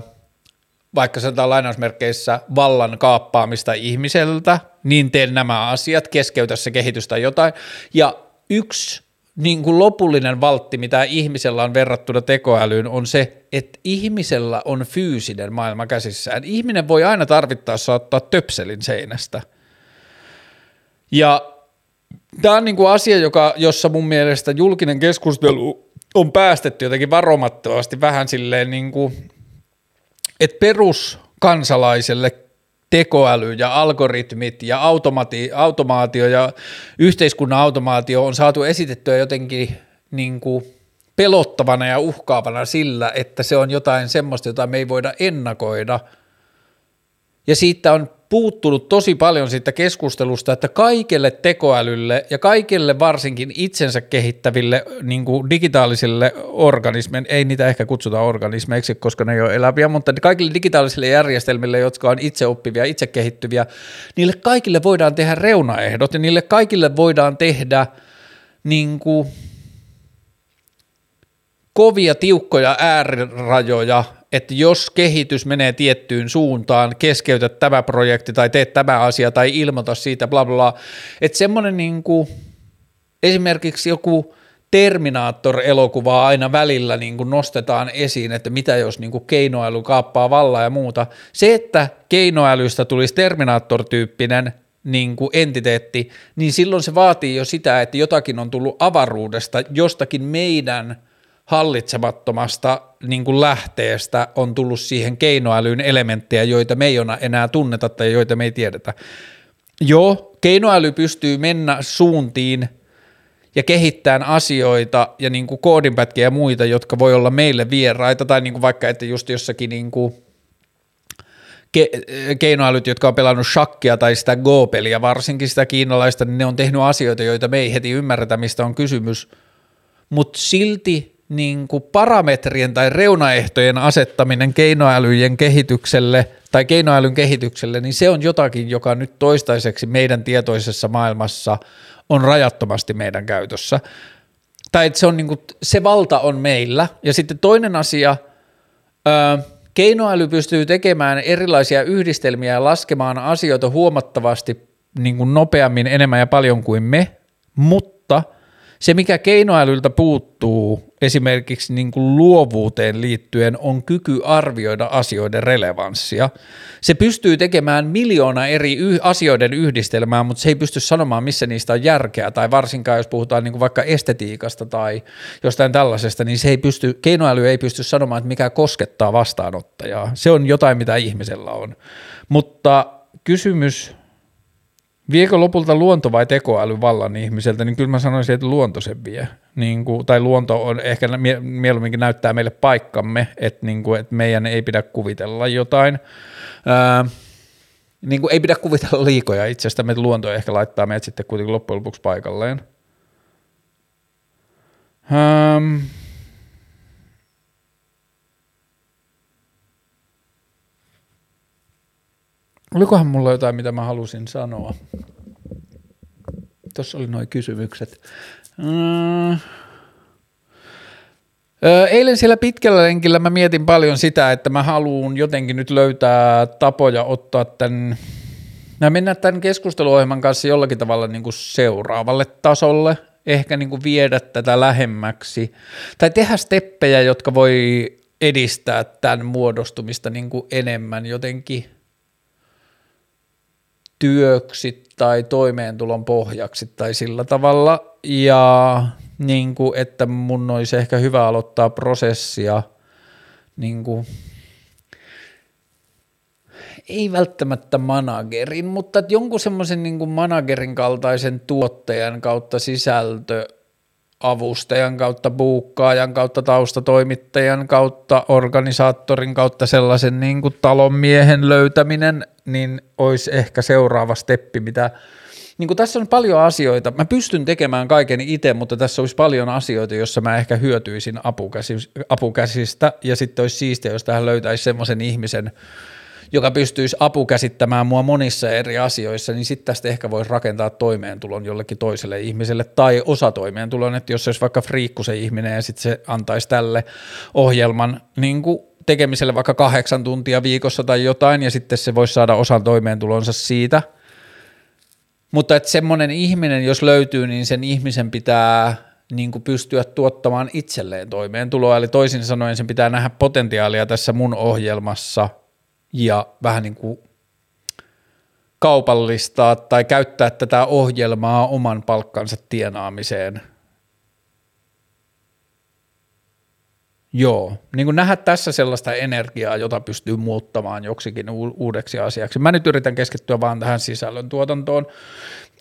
A: vaikka sanotaan lainausmerkkeissä vallan kaappaamista ihmiseltä, niin teen nämä asiat, keskeytä se kehitystä jotain. Ja yksi niin kuin lopullinen valtti, mitä ihmisellä on verrattuna tekoälyyn, on se, että ihmisellä on fyysinen maailma käsissään. Ihminen voi aina tarvittaessa ottaa töpselin seinästä. Ja Tämä on niin kuin asia, joka, jossa mun mielestä julkinen keskustelu on päästetty jotenkin varomattomasti vähän silleen, niin kuin, että peruskansalaiselle tekoäly ja algoritmit ja automati, automaatio ja yhteiskunnan automaatio on saatu esitettyä jotenkin niin kuin pelottavana ja uhkaavana sillä, että se on jotain semmoista, jota me ei voida ennakoida – ja siitä on puuttunut tosi paljon siitä keskustelusta, että kaikelle tekoälylle ja kaikille varsinkin itsensä kehittäville niin kuin digitaalisille organismeille, ei niitä ehkä kutsuta organismeiksi, koska ne ei ole eläviä, mutta kaikille digitaalisille järjestelmille, jotka on itse oppivia, itse kehittyviä, niille kaikille voidaan tehdä reunaehdot ja niille kaikille voidaan tehdä niin kuin, kovia, tiukkoja äärirajoja, että jos kehitys menee tiettyyn suuntaan, keskeytä tämä projekti tai tee tämä asia tai ilmoita siitä, bla bla, että semmoinen niin kuin, esimerkiksi joku Terminator-elokuvaa aina välillä niin kuin nostetaan esiin, että mitä jos niin kuin keinoäly kaappaa vallaa ja muuta. Se, että keinoälystä tulisi Terminator-tyyppinen niin kuin entiteetti, niin silloin se vaatii jo sitä, että jotakin on tullut avaruudesta, jostakin meidän – hallitsemattomasta niin kuin lähteestä on tullut siihen keinoälyyn elementtejä, joita me ei enää tunneta tai joita me ei tiedetä. Joo, keinoäly pystyy mennä suuntiin ja kehittämään asioita ja niin kuin koodinpätkiä ja muita, jotka voi olla meille vieraita, tai niin kuin vaikka, että just jossakin niin kuin ke- keinoälyt, jotka on pelannut shakkia tai sitä Go-peliä, varsinkin sitä kiinalaista, niin ne on tehnyt asioita, joita me ei heti ymmärretä, mistä on kysymys, mutta silti niin kuin parametrien tai reunaehtojen asettaminen keinoälyjen kehitykselle tai keinoälyn kehitykselle, niin se on jotakin, joka nyt toistaiseksi meidän tietoisessa maailmassa on rajattomasti meidän käytössä. Tai että se, on niin kuin, se valta on meillä. Ja sitten toinen asia, keinoäly pystyy tekemään erilaisia yhdistelmiä ja laskemaan asioita huomattavasti niin kuin nopeammin, enemmän ja paljon kuin me, mutta se, mikä keinoälyltä puuttuu, esimerkiksi niin kuin luovuuteen liittyen on kyky arvioida asioiden relevanssia. Se pystyy tekemään miljoona eri yh- asioiden yhdistelmää, mutta se ei pysty sanomaan, missä niistä on järkeä, tai varsinkaan jos puhutaan niin kuin vaikka estetiikasta tai jostain tällaisesta, niin se ei pysty, keinoäly ei pysty sanomaan, että mikä koskettaa vastaanottajaa. Se on jotain, mitä ihmisellä on. Mutta kysymys Viekö lopulta luonto vai tekoäly vallan ihmiseltä, niin kyllä mä sanoisin, että luonto sen vie. Niin kuin, tai luonto on ehkä mieluumminkin näyttää meille paikkamme, että, niin kuin, että meidän ei pidä kuvitella jotain. Ää, niin kuin ei pidä kuvitella liikoja itsestä, että luonto ehkä laittaa meidät sitten kuitenkin loppujen lopuksi paikalleen. Ähm, Olikohan mulla jotain, mitä mä halusin sanoa? Tuossa oli noin kysymykset. Mm. Eilen siellä pitkällä lenkillä mä mietin paljon sitä, että mä haluan jotenkin nyt löytää tapoja ottaa tämän, mä mennä tämän keskusteluohjelman kanssa jollakin tavalla niin kuin seuraavalle tasolle, ehkä niin kuin viedä tätä lähemmäksi, tai tehdä steppejä, jotka voi edistää tämän muodostumista niin kuin enemmän jotenkin – työksi tai toimeentulon pohjaksi tai sillä tavalla. Ja niin kuin, että mun olisi ehkä hyvä aloittaa prosessia niin kuin, ei välttämättä managerin, mutta jonkun semmoisen niin managerin kaltaisen tuottajan kautta sisältö avustajan kautta, buukkaajan kautta, taustatoimittajan kautta, organisaattorin kautta sellaisen niin kuin talonmiehen löytäminen, niin olisi ehkä seuraava steppi, mitä niin kuin tässä on paljon asioita. Mä pystyn tekemään kaiken itse, mutta tässä olisi paljon asioita, joissa mä ehkä hyötyisin apukäsistä, ja sitten olisi siistiä, jos tähän löytäisi semmoisen ihmisen, joka pystyisi apukäsittämään mua monissa eri asioissa, niin sitten tästä ehkä voisi rakentaa toimeentulon jollekin toiselle ihmiselle tai osa toimeentulon, että jos se olisi vaikka friikku se ihminen ja sitten se antaisi tälle ohjelman niin kuin tekemiselle vaikka kahdeksan tuntia viikossa tai jotain ja sitten se voisi saada osan toimeentulonsa siitä. Mutta että semmoinen ihminen, jos löytyy, niin sen ihmisen pitää niin kuin pystyä tuottamaan itselleen toimeentuloa, eli toisin sanoen sen pitää nähdä potentiaalia tässä mun ohjelmassa ja vähän niin kuin kaupallistaa tai käyttää tätä ohjelmaa oman palkkansa tienaamiseen. Joo, niin kuin nähdä tässä sellaista energiaa, jota pystyy muuttamaan joksikin uudeksi asiaksi. Mä nyt yritän keskittyä vaan tähän sisällön tuotantoon.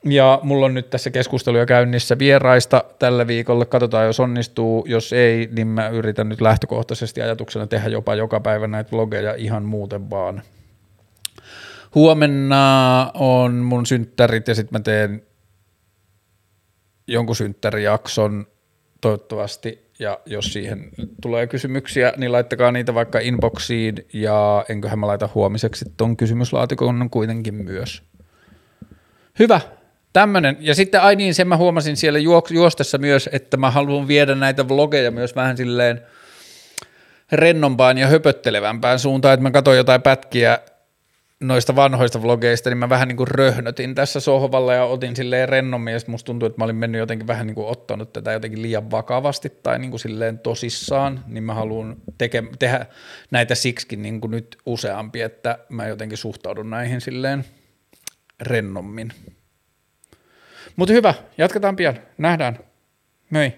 A: Ja mulla on nyt tässä keskusteluja käynnissä vieraista tällä viikolla. Katsotaan, jos onnistuu. Jos ei, niin mä yritän nyt lähtökohtaisesti ajatuksena tehdä jopa joka päivä näitä vlogeja ihan muuten vaan. Huomenna on mun synttärit ja sitten mä teen jonkun synttärijakson toivottavasti ja jos siihen tulee kysymyksiä, niin laittakaa niitä vaikka inboxiin ja enköhän mä laita huomiseksi tuon kysymyslaatikon kuitenkin myös. Hyvä, tämmönen. Ja sitten ai niin, sen mä huomasin siellä juostessa myös, että mä haluan viedä näitä vlogeja myös vähän silleen rennompaan ja höpöttelevämpään suuntaan, että mä katsoin jotain pätkiä noista vanhoista vlogeista, niin mä vähän niin kuin röhnötin tässä sohvalla ja otin silleen rennommin, ja musta tuntui, että mä olin mennyt jotenkin vähän niin kuin ottanut tätä jotenkin liian vakavasti tai niin kuin silleen tosissaan, niin mä haluan teke, tehdä näitä siksikin niin kuin nyt useampi, että mä jotenkin suhtaudun näihin silleen rennommin. Mutta hyvä, jatketaan pian. Nähdään. Möi.